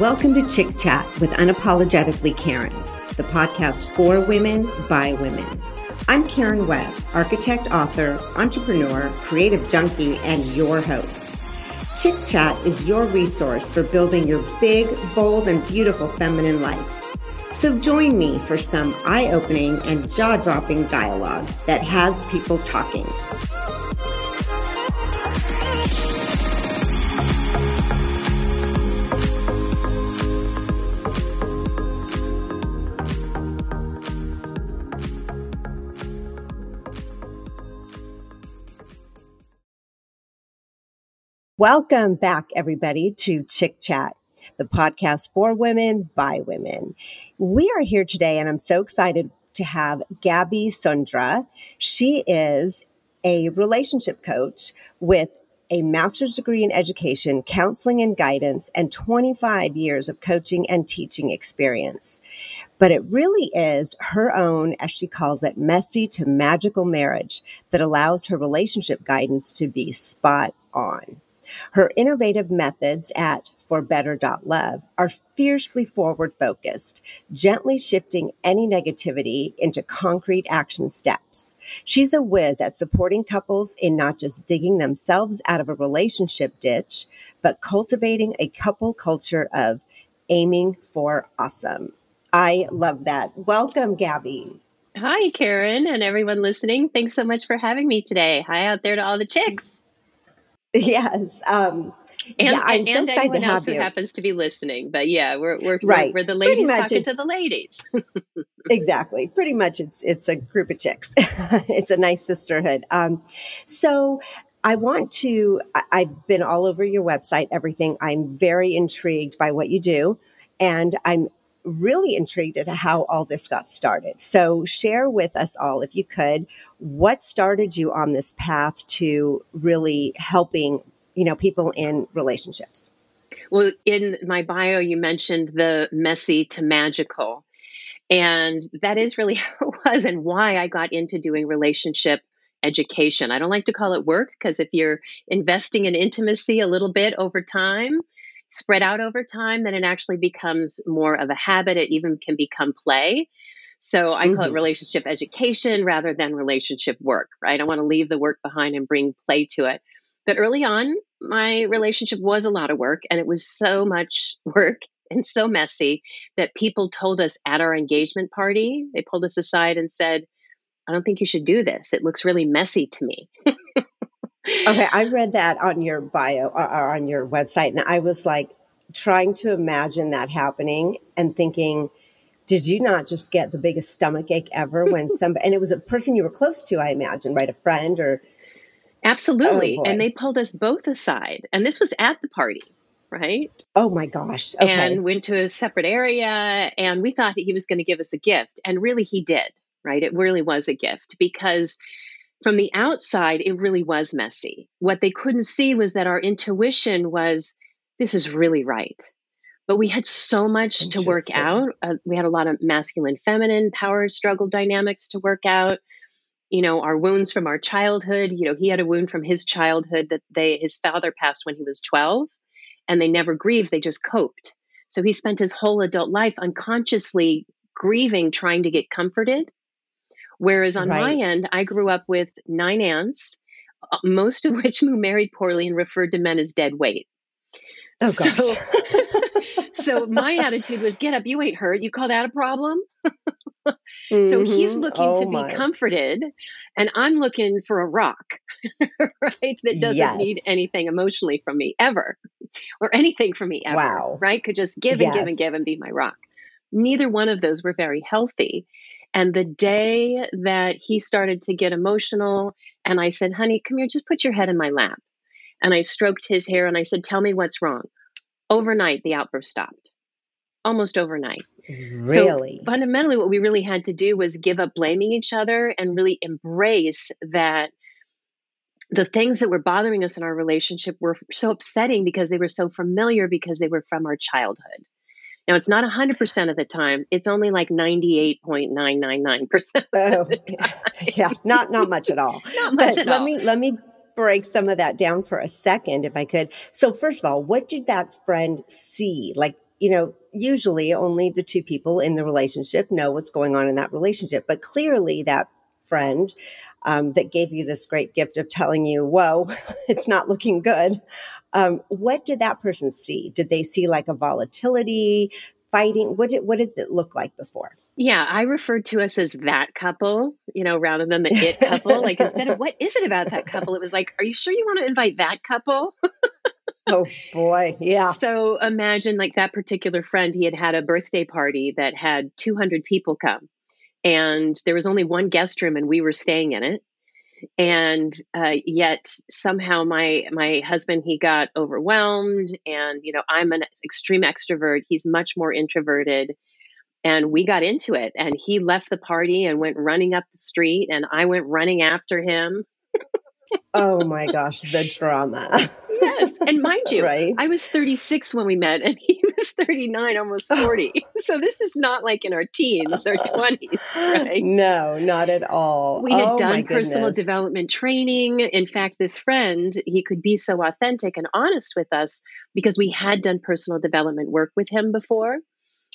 Welcome to Chick Chat with Unapologetically Karen, the podcast for women by women. I'm Karen Webb, architect, author, entrepreneur, creative junkie, and your host. Chick Chat is your resource for building your big, bold, and beautiful feminine life. So join me for some eye opening and jaw dropping dialogue that has people talking. Welcome back, everybody, to Chick Chat, the podcast for women by women. We are here today, and I'm so excited to have Gaby Sundra. She is a relationship coach with a master's degree in education, counseling and guidance, and 25 years of coaching and teaching experience. But it really is her own, as she calls it, messy to magical marriage that allows her relationship guidance to be spot on. Her innovative methods at forbetter.love are fiercely forward focused, gently shifting any negativity into concrete action steps. She's a whiz at supporting couples in not just digging themselves out of a relationship ditch, but cultivating a couple culture of aiming for awesome. I love that. Welcome, Gaby. Hi, Karen, and everyone listening. Thanks so much for having me today. Hi out there to all the chicks. Yes. Um, and, yeah, I'm and, so and anyone else who happens to be listening. But yeah, we're we're right. we're, we're the ladies talking to the ladies. exactly. Pretty much, it's it's a group of chicks. it's a nice sisterhood. Um, so I want to. I, have been all over your website. Everything. I'm very intrigued by what you do, and I'm really intrigued at how all this got started. So share with us all, if you could, what started you on this path to really helping, you know, people in relationships. Well, in my bio, you mentioned the messy to magical. And that is really how it was and why I got into doing relationship education. I don't like to call it work because if you're investing in intimacy a little bit over time, spread out over time, then it actually becomes more of a habit. It even can become play. So I mm-hmm. call it mm-hmm. relationship education rather than relationship work, right? I want to leave the work behind and bring play to it. But early on, my relationship was a lot of work and it was so much work and so messy that people told us at our engagement party, they pulled us aside and said, I don't think you should do this. It looks really messy to me. okay, I read that on your bio or uh, uh, on your website, and I was like trying to imagine that happening and thinking, did you not just get the biggest stomach ache ever when somebody and it was a person you were close to, I imagine, right? A friend or Absolutely. Oh and they pulled us both aside. And this was at the party, right? Oh my gosh. Okay. And went to a separate area and we thought he was going to give us a gift. And really he did, right? It really was a gift because from the outside, it really was messy. What they couldn't see was that our intuition was this is really right. But we had so much to work out. Uh, we had a lot of masculine, feminine power struggle dynamics to work out. You know, our wounds from our childhood. You know, he had a wound from his childhood that they his father passed when he was 12 and they never grieved, they just coped. So he spent his whole adult life unconsciously grieving, trying to get comforted Whereas on right. my end, I grew up with nine aunts, uh, most of which who married poorly and referred to men as dead weight. Oh gosh. So, so my attitude was, "Get up, you ain't hurt. You call that a problem?" mm-hmm. So he's mm-hmm. looking oh, to be my. comforted, and I'm looking for a rock, right? That doesn't yes. need anything emotionally from me ever, or anything from me ever. Wow. Right? Could just give and yes. give and give and be my rock. Neither one of those were very healthy. And the day that he started to get emotional, and I said, honey, come here, just put your head in my lap. And I stroked his hair and I said, tell me what's wrong. Overnight, the outburst stopped. Almost overnight. Really? So fundamentally, what we really had to do was give up blaming each other and really embrace that the things that were bothering us in our relationship were so upsetting because they were so familiar because they were from our childhood. Now it's not 100% of the time. It's only like 98.999% oh, Yeah, not not much at all. not much but at let all. me let me break some of that down for a second if I could. So first of all, what did that friend see? Like you know, usually only the two people in the relationship know what's going on in that relationship. But clearly, that friend um, that gave you this great gift of telling you, whoa, it's not looking good. Um, what did that person see? Did they see like a volatility, fighting? What did, what did it look like before? Yeah, I referred to us as that couple, you know, rather than the it couple. like instead of what is it about that couple? It was like, are you sure you want to invite that couple? oh boy, yeah. So imagine like that particular friend, he had had a birthday party that had 200 people come and there was only one guest room and we were staying in it. And uh, yet somehow my my husband he got overwhelmed and you know i'm an extreme extrovert. He's much more introverted. And we got into it and he left the party and went running up the street and i went running after him. Oh my gosh the drama yes. And mind you, right? I was 36 when we met and he was 39, almost 40. so this is not like in our teens or 20s, right? No, not at all. We had oh, done personal development training. In fact, this friend, he could be so authentic and honest with us because we had done personal development work with him before.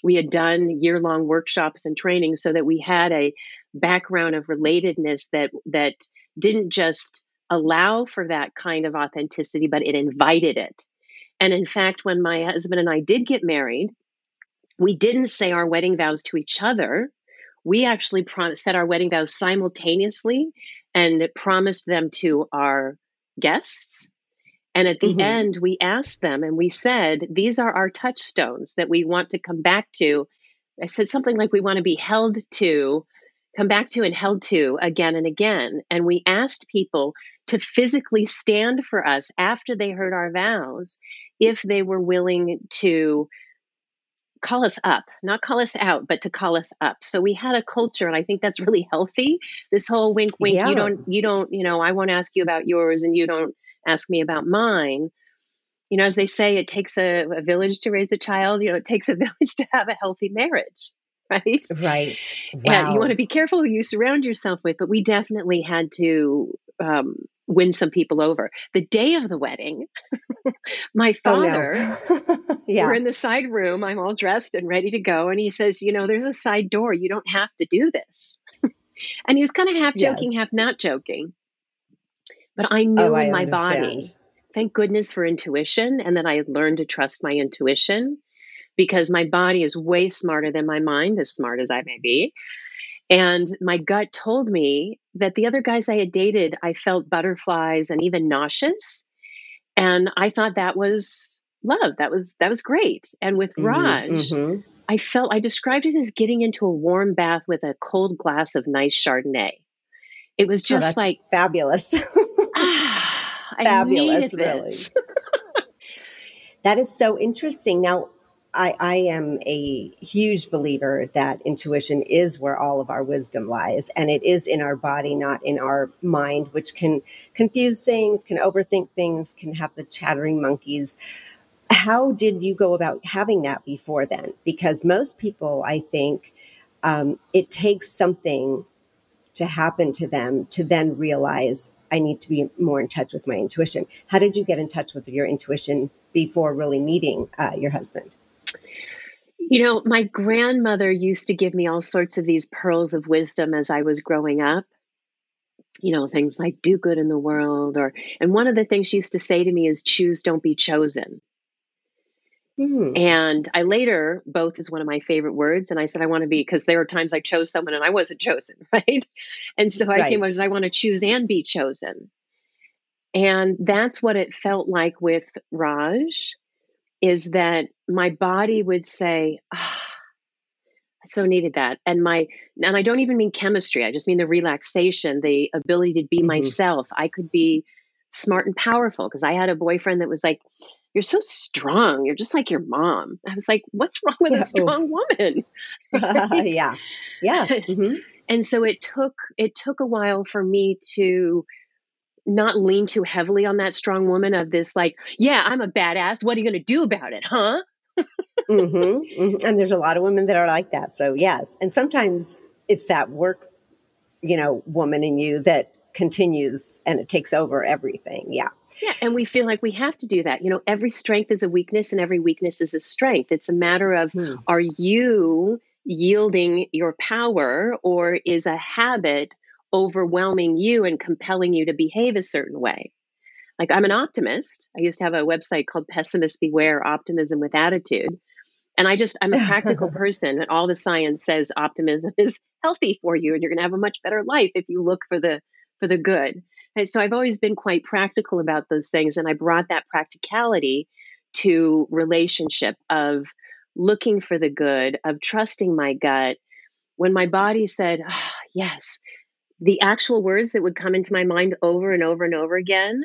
We had done year long workshops and training so that we had a background of relatedness that that didn't just allow for that kind of authenticity, but it invited it. And in fact, when my husband and I did get married, we didn't say our wedding vows to each other. We actually prom- said our wedding vows simultaneously and promised them to our guests. And at the mm-hmm. end, we asked them and we said, These are our touchstones that we want to come back to. I said something like, We want to be held to, come back to, and held to again and again. And we asked people to physically stand for us after they heard our vows if they were willing to call us up, not call us out, but to call us up. So we had a culture and I think that's really healthy. This whole wink wink, yeah. you don't you don't, you know, I won't ask you about yours and you don't ask me about mine. You know, as they say, it takes a, a village to raise a child, you know, it takes a village to have a healthy marriage. Right. Right. Wow. And you want to be careful who you surround yourself with, but we definitely had to um, win some people over. The day of the wedding, my father, oh, no. yeah. we're in the side room. I'm all dressed and ready to go. And he says, You know, there's a side door. You don't have to do this. and he was kind of half joking, yes. half not joking. But I knew oh, in my understand. body, thank goodness for intuition, and that I had learned to trust my intuition because my body is way smarter than my mind, as smart as I may be. And my gut told me that the other guys I had dated, I felt butterflies and even nauseous. And I thought that was love. That was that was great. And with mm-hmm, Raj, mm-hmm. I felt I described it as getting into a warm bath with a cold glass of nice Chardonnay. It was oh, just oh, like fabulous. ah, fabulous, really. that is so interesting. Now, I, I am a huge believer that intuition is where all of our wisdom lies, and it is in our body, not in our mind, which can confuse things, can overthink things, can have the chattering monkeys. How did you go about having that before then? Because most people, I think, um, it takes something to happen to them to then realize I need to be more in touch with my intuition. How did you get in touch with your intuition before really meeting uh, your husband? You know, my grandmother used to give me all sorts of these pearls of wisdom as I was growing up. You know, things like do good in the world, or, and one of the things she used to say to me is choose, don't be chosen. Hmm. And I later, both is one of my favorite words. And I said, I want to be, because there were times I chose someone and I wasn't chosen, right? And so I came, was, I want to choose and be chosen. And that's what it felt like with Raj is that my body would say, ah, I so needed that. And my, and I don't even mean chemistry, I just mean the relaxation, the ability to be mm-hmm. myself. I could be smart and powerful because I had a boyfriend that was like, you're so strong. You're just like your mom. I was like, what's wrong with a strong woman? yeah. Yeah. Mm-hmm. and so it took, it took a while for me to, not lean too heavily on that strong woman of this like yeah i'm a badass what are you going to do about it huh mm-hmm, mm-hmm. and there's a lot of women that are like that so yes and sometimes it's that work you know woman in you that continues and it takes over everything yeah Yeah, and we feel like we have to do that. You know, every strength is a weakness and every weakness is a strength. It's a matter of hmm. are you yielding your power or is a habit overwhelming you and compelling you to behave a certain way? Like I'm an optimist. I used to have a website called Pessimist Beware Optimism with Attitude. And I just, I'm a practical person, and all the science says optimism is healthy for you, and you're going to have a much better life if you look for the for the good. And so I've always been quite practical about those things, and I brought that practicality to relationship of looking for the good, of trusting my gut. When my body said, oh, "Yes," the actual words that would come into my mind over and over and over again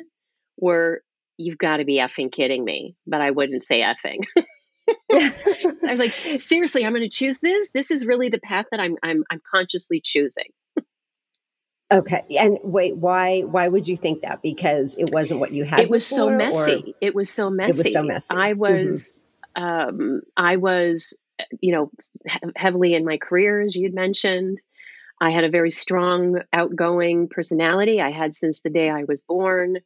were, "You've got to be effing kidding me," but I wouldn't say effing. I was like, seriously, I'm going to choose this. This is really the path that I'm I'm I'm consciously choosing. Okay, and wait, why why would you think that? Because it wasn't what you had. It was before, so messy. It was so messy. It was so messy. I mm-hmm. was, mm-hmm. um, I was, you know, he- heavily in my career, as you'd mentioned. I had a very strong, outgoing personality. I had since the day I was born.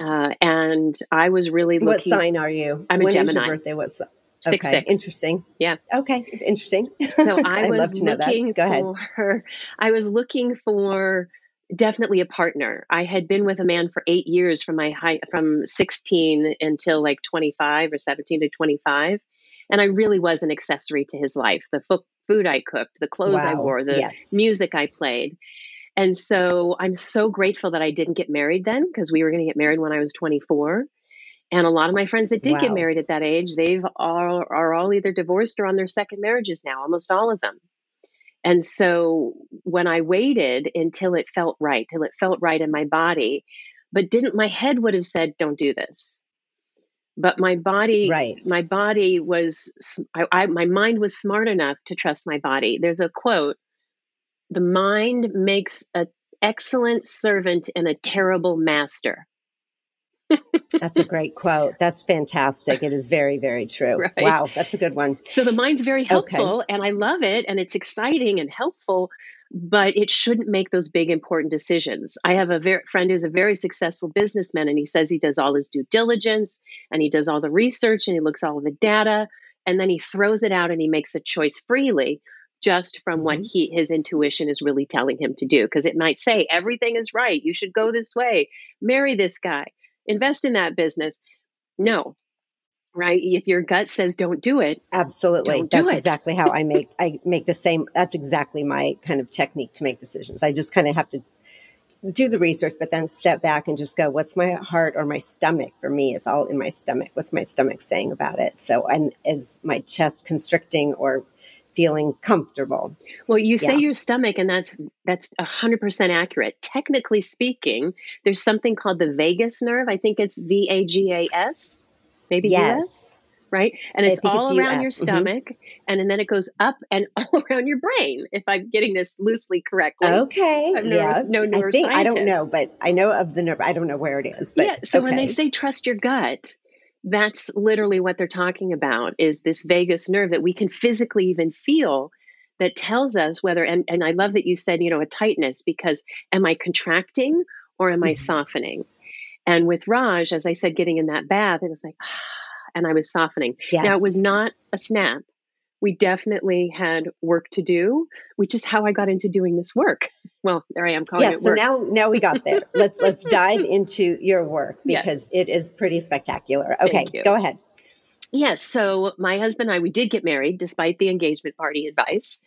Uh, and I was really looking. What sign are you? I'm a when Gemini. your birthday? What's six okay, six? Interesting. Yeah. Okay, interesting. So I was looking Go ahead. for. I was looking for definitely a partner. I had been with a man for eight years from my high from 16 until like 25 or 17 to 25, and I really was an accessory to his life. The fo- food I cooked, the clothes wow. I wore, the yes. music I played. And so I'm so grateful that I didn't get married then because we were going to get married when I was 24. And a lot of my friends that did wow. get married at that age, they've all are all either divorced or on their second marriages now, almost all of them. And so when I waited until it felt right, till it felt right in my body, but didn't my head would have said, "Don't do this," but my body, right? My body was, I, I, my mind was smart enough to trust my body. There's a quote the mind makes an excellent servant and a terrible master. that's a great quote. That's fantastic. It is very, very true. Right. Wow, that's a good one. So the mind's very helpful, okay. and I love it, and it's exciting and helpful, but it shouldn't make those big, important decisions. I have a friend who's a very successful businessman, and he says he does all his due diligence, and he does all the research, and he looks all the data, and then he throws it out and he makes a choice freely just from what mm-hmm. he his intuition is really telling him to do. Because it might say everything is right. You should go this way. Marry this guy. Invest in that business. No right if your gut says don't do it absolutely do that's it. exactly how i make i make the same that's exactly my kind of technique to make decisions i just kind of have to do the research but then step back and just go what's my heart or my stomach for me it's all in my stomach what's my stomach saying about it so and is my chest constricting or feeling comfortable. Well, you say yeah. your stomach, and that's that's hundred percent accurate. Technically speaking, there's something called the vagus nerve. I think it's V A G A S, maybe yes. US, right? And it's all it's around US. your Mm-hmm. stomach, mm-hmm. and, and then it goes up and all around your brain. If I'm getting this loosely correctly, okay. I'm neuro, yeah. no I think I don't know, but I know of the nerve. I don't know where it is. But, yeah. So okay. when they say trust your gut, that's literally what they're talking about is this vagus nerve that we can physically even feel that tells us whether and, and i love that you said you know a tightness because am i contracting or am i mm-hmm. softening and with raj as i said getting in that bath it was like ah, and i was softening yes. now it was not a snap we definitely had work to do, which is how I got into doing this work. Well, there I am calling yes, it so work. now now we got there. let's let's dive into your work because yes. it is pretty spectacular. Okay, go ahead. Yes, so my husband and I we did get married despite the engagement party advice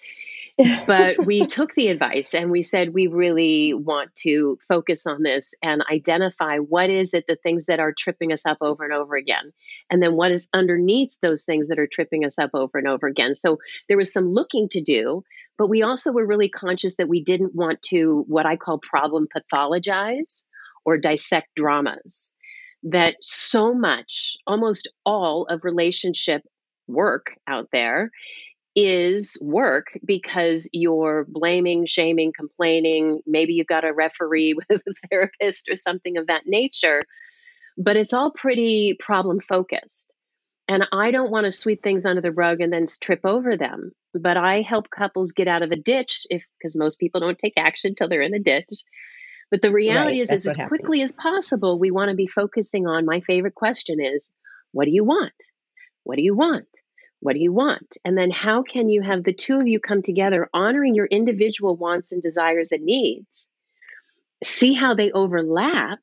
but we took the advice and we said we really want to focus on this and identify what is it the things that are tripping us up over and over again. And then what is underneath those things that are tripping us up over and over again. So there was some looking to do but we also were really conscious that we didn't want to what i call problem pathologize or dissect dramas. That so much almost all of relationship work out there is work because you're blaming, shaming, complaining. Maybe you've got a referee with a therapist or something of that nature, but it's all pretty problem focused. And I don't want to sweep things under the rug and then trip over them. But I help couples get out of a ditch if, because most people don't take action till they're in the ditch. But the reality right, is, is as happens. quickly as possible, we want to be focusing on my favorite question is, what do you want? What do you want? What do you want? And then how can you have the two of you come together, honoring your individual wants and desires and needs, see how they overlap,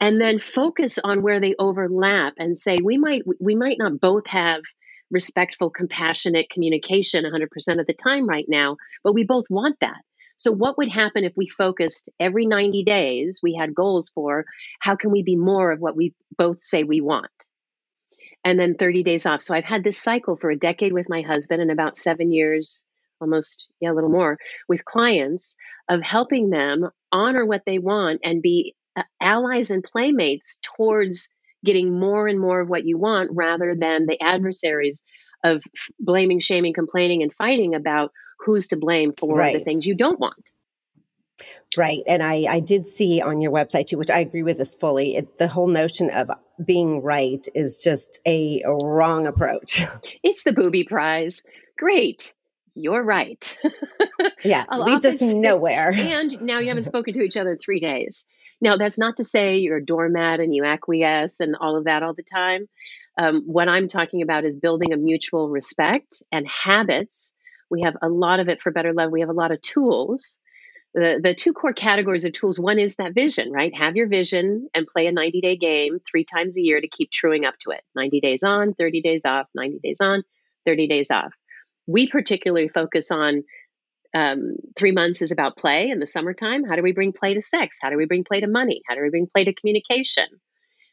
and then focus on where they overlap and say, we might we might not both have respectful, compassionate communication 100% of the time right now, but we both want that. So, what would happen if we focused every 90 days? We had goals for how can we be more of what we both say we want? And then 30 days off. So I've had this cycle for a decade with my husband and about seven years, almost, yeah, a little more, with clients of helping them honor what they want and be uh, allies and playmates towards getting more and more of what you want rather than the adversaries of blaming, shaming, complaining, and fighting about who's to blame for right. the things you don't want. Right. And I, I did see on your website too, which I agree with this fully. It, the whole notion of being right is just a, wrong approach. It's the booby prize. Great. You're right. yeah. leads us nowhere. And now you haven't spoken to each other in three days. Now, that's not to say you're a doormat and you acquiesce and all of that all the time. Um, what I'm talking about is building a mutual respect and habits. We have a lot of it for better love. We have a lot of tools the, the two core categories of tools. One is that vision right? Have your vision and play a 90 day game three times a year to keep truing up to it. 90 days on 30 days off 90 days on 30 days off. We particularly focus on um, three months is about play in the summertime. How do we bring play to sex? How do we bring play to money? How do we bring play to communication?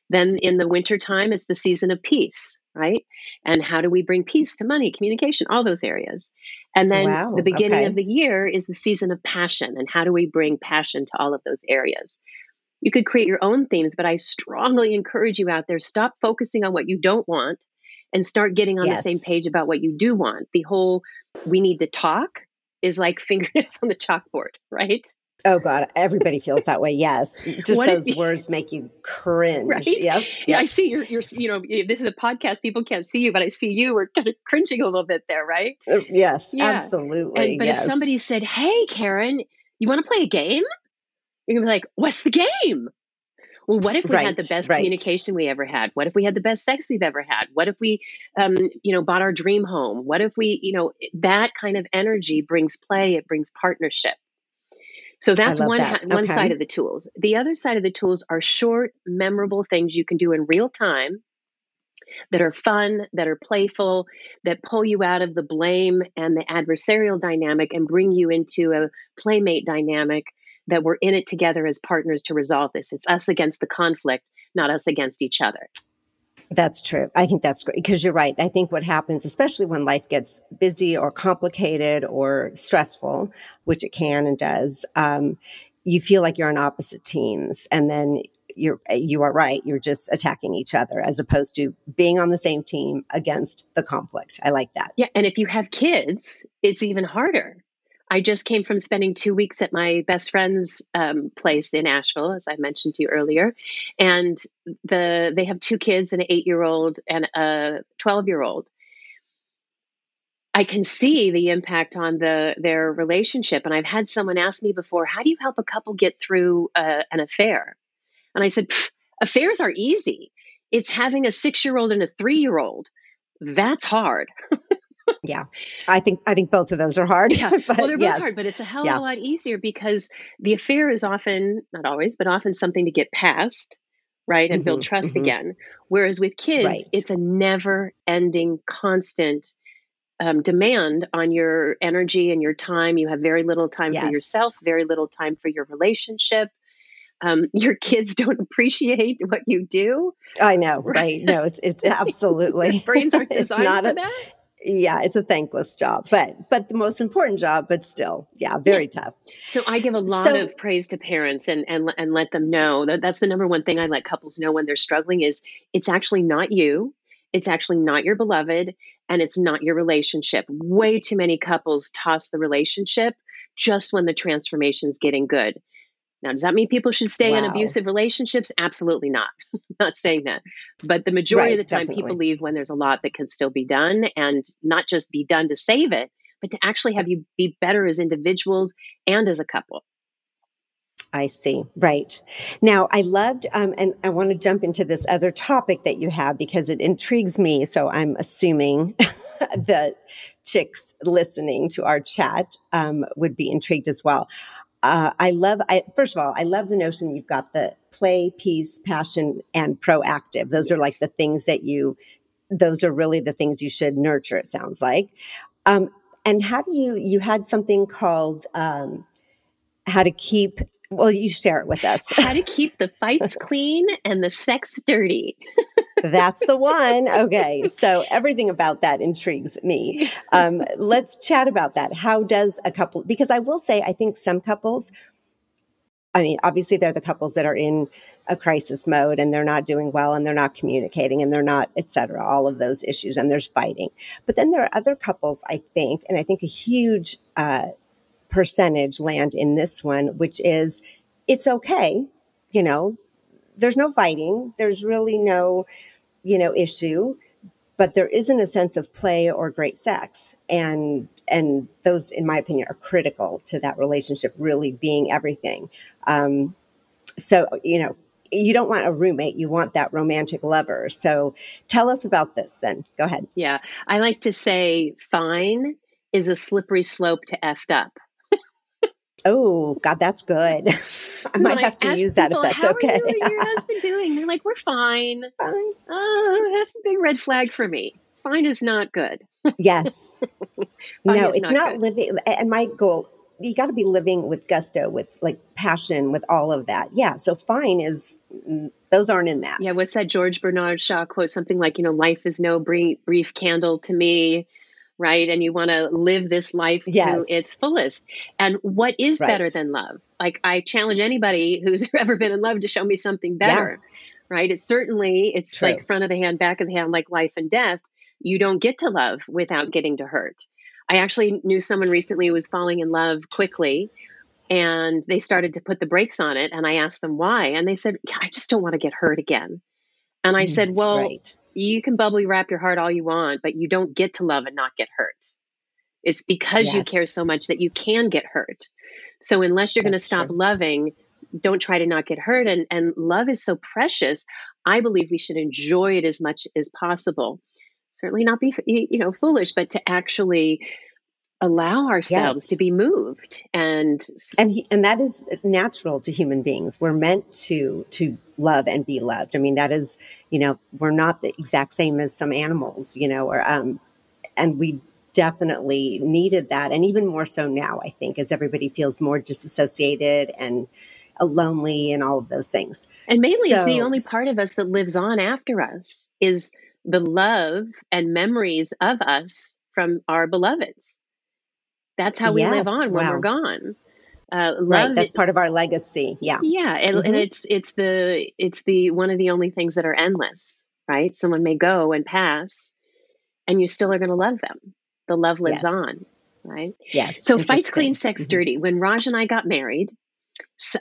Then in the wintertime it's the season of peace right? And how do we bring peace to money, communication, all those areas? And then wow, the beginning okay. of the year is the season of passion. And how do we bring passion to all of those areas? You could create your own themes, but I strongly encourage you out there stop focusing on what you don't want and start getting on yes. the same page about what you do want. The whole we need to talk is like fingernails on the chalkboard, right? Oh God, everybody feels that way. Yes, just what those words make you cringe. Right? Yep, yep. Yeah, I see you're. You're. You know, this is a podcast. People can't see you, but I see you. We're kind of cringing a little bit there, right? Uh, yes, yeah. absolutely. And, but yes. if somebody said, "Hey, Karen, you want to play a game?" You're gonna be like, "What's the game?" Well, what if we right, had the best right. communication we ever had? What if we had the best sex we've ever had? What if we, um, you know, bought our dream home? What if we, you know, that kind of energy brings play. It brings partnership. So that's one that. one okay. side of the tools. The other side of the tools are short, memorable things you can do in real time that are fun, that are playful, that pull you out of the blame and the adversarial dynamic and bring you into a playmate dynamic that we're in it together as partners to resolve this. It's us against the conflict, not us against each other. That's true. I think that's great because you're right. I think what happens, especially when life gets busy or complicated or stressful, which it can and does, um, you feel like you're on opposite teams, and then you're you are right. You're just attacking each other as opposed to being on the same team against the conflict. I like that. Yeah, and if you have kids, it's even harder I just came from spending two weeks at my best friend's um, place in Asheville, as I mentioned to you earlier, and the they have two kids, an eight year old and a twelve year old. I can see the impact on the their relationship, and I've had someone ask me before, "How do you help a couple get through uh, an affair?" And I said, "Affairs are easy. It's having a six year old and a three year old. That's hard." yeah, I think I think both of those are hard. Yeah, but well, they're both yes. hard, but it's a hell of yeah. a lot easier because the affair is often not always, but often something to get past, right, and mm-hmm, build trust mm-hmm. again. Whereas with kids, right. it's a never-ending, constant um, demand on your energy and your time. You have very little time yes. for yourself, very little time for your relationship. Um, your kids don't appreciate what you do. I know, right? No, it's it's absolutely brains aren't designed for a, that yeah, it's a thankless job, but but the most important job, but still, yeah, very yeah. tough. So I give a lot so, of praise to parents and and and let them know that that's the number one thing I let couples know when they're struggling is it's actually not you, it's actually not your beloved, and it's not your relationship. Way too many couples toss the relationship just when the transformation is getting good. Now, does that mean people should stay wow. in abusive relationships? Absolutely not. not saying that. But the majority right, of the time, definitely. people leave when there's a lot that can still be done and not just be done to save it, but to actually have you be better as individuals and as a couple. I see. Right. Now, I loved, um, and I want to jump into this other topic that you have because it intrigues me. So I'm assuming that chicks listening to our chat um, would be intrigued as well. Uh, I love, I, first of all, I love the notion you've got the play, peace, passion, and proactive. Those yes. are like the things that you, those are really the things you should nurture, it sounds like. Um, and have you, you had something called, um, how to keep well, you share it with us. How to keep the fights clean and the sex dirty. That's the one. Okay. So everything about that intrigues me. Um, let's chat about that. How does a couple, because I will say, I think some couples, I mean, obviously they're the couples that are in a crisis mode and they're not doing well and they're not communicating and they're not, et cetera, all of those issues and there's fighting. But then there are other couples, I think, and I think a huge, uh, percentage land in this one, which is it's okay. You know, there's no fighting. There's really no, you know, issue, but there isn't a sense of play or great sex. And, and those, in my opinion, are critical to that relationship really being everything. Um, so, you know, you don't want a roommate, you want that romantic lover. So tell us about this then. Go ahead. Yeah. I like to say fine is a slippery slope to effed up. Oh, God, that's good. I might have to use that if that's How okay. Are you and your husband doing? They're like, we're fine. fine. Oh, that's a big red flag for me. Fine is not good. yes. no, it's not, not living. And my goal, you got to be living with gusto, with like passion, with all of that. Yeah. So fine is, mm, those aren't in that. Yeah. What's that George Bernard Shaw quote? Something like, you know, life is no brief, brief candle to me right? And you want to live this life yes. to its fullest. And what is right. better than love? Like I challenge anybody who's ever been in love to show me something better. Yeah. Right? It's certainly it's True. like front of the hand, back of the hand, like life and death. You don't get to love without getting to hurt. I actually knew someone recently who was falling in love quickly and they started to put the brakes on it and I asked them why and they said, yeah, "I just don't want to get hurt again." And I mm, said, "Well, right you can bubbly wrap your heart all you want, but you don't get to love and not get hurt. It's because yes. you care so much that you can get hurt. So unless you're going to stop true. loving, don't try to not get hurt. And and love is so precious. I believe we should enjoy it as much as possible. Certainly not be you know foolish, but to actually allow ourselves yes. to be moved and and he, and that is natural to human beings. We're meant to to love and be loved. I mean that is you know we're not the exact same as some animals you know or um and we definitely needed that. And even more so now i think as everybody feels more disassociated and lonely and all of those things. And mainly so, it's the only part of us that lives on after us is the love and memories of us from our beloveds that's how we yes, live on when wow. we're gone. Uh, right, that's part of our legacy. Yeah, yeah, and, mm-hmm. and it's it's the it's the one of the only things that are endless. Right, someone may go and pass, and you still are going to love them. The love lives yes. on. Right. Yes. So fights clean, sex mm-hmm. dirty. When Raj and I got married,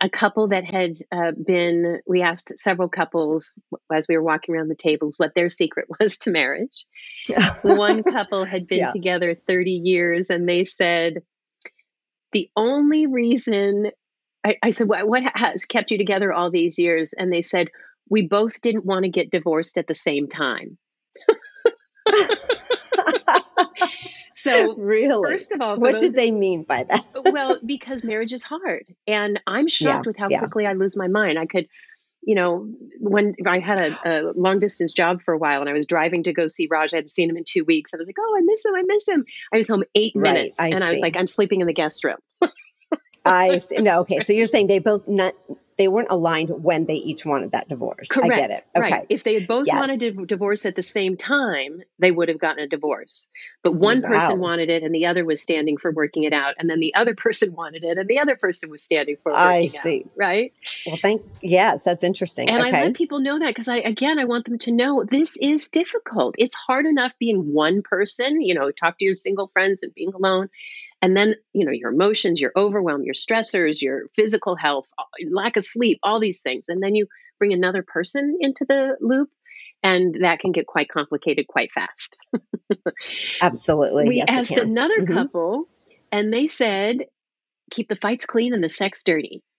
a couple that had uh, been we asked several couples as we were walking around the tables what their secret was to marriage. One couple had been yeah. together 30 years and they said the only reason i, I said what, what has kept you together all these years? And they said we both didn't want to get divorced at the same time So, really, first of all, what did they mean by that? well, because marriage is hard, and I'm shocked yeah, with how yeah. quickly I lose my mind. I could, you know, when I had a, a, long distance job for a while, and I was driving to go see Raj, I had seen him in two weeks. I was like, "Oh, I miss him! I miss him!" I was home eight right, minutes, I and see. I was like, "I'm sleeping in the guest room." I see. no okay. So you're saying they both not they weren't aligned when they each wanted that divorce. Correct. I get it. Okay. Right. If they had both yes. wanted a divorce at the same time, they would have gotten a divorce. But one wow. person wanted it and the other was standing for working it out. And then the other person wanted it and the other person was standing for working I see. Out, right? Well, thank yes, that's interesting. And okay. I let people know that because I again I want them to know this is difficult. It's hard enough being one person, you know, talk to your single friends and being alone and then you know your emotions your overwhelm your stressors your physical health lack of sleep all these things. And then you bring another person into the loop and that can get quite complicated quite fast. Absolutely. We yes, asked another mm-hmm. couple and they said keep the fights clean and the sex dirty.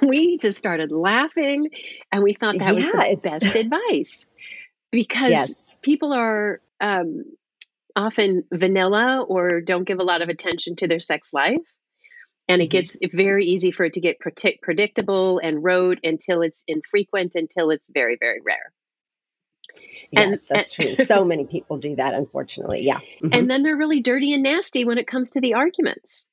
And we just started laughing and we thought that yeah, was the best advice because yes. people are um, often vanilla or don't give a lot of attention to their sex life. And it mm-hmm. gets very easy for it to get predict- predictable and rote until it's infrequent, until it's very, very rare. Yes, and, that's and, true. So many people do that, unfortunately. Yeah. Mm-hmm. And then they're really dirty and nasty when it comes to the arguments.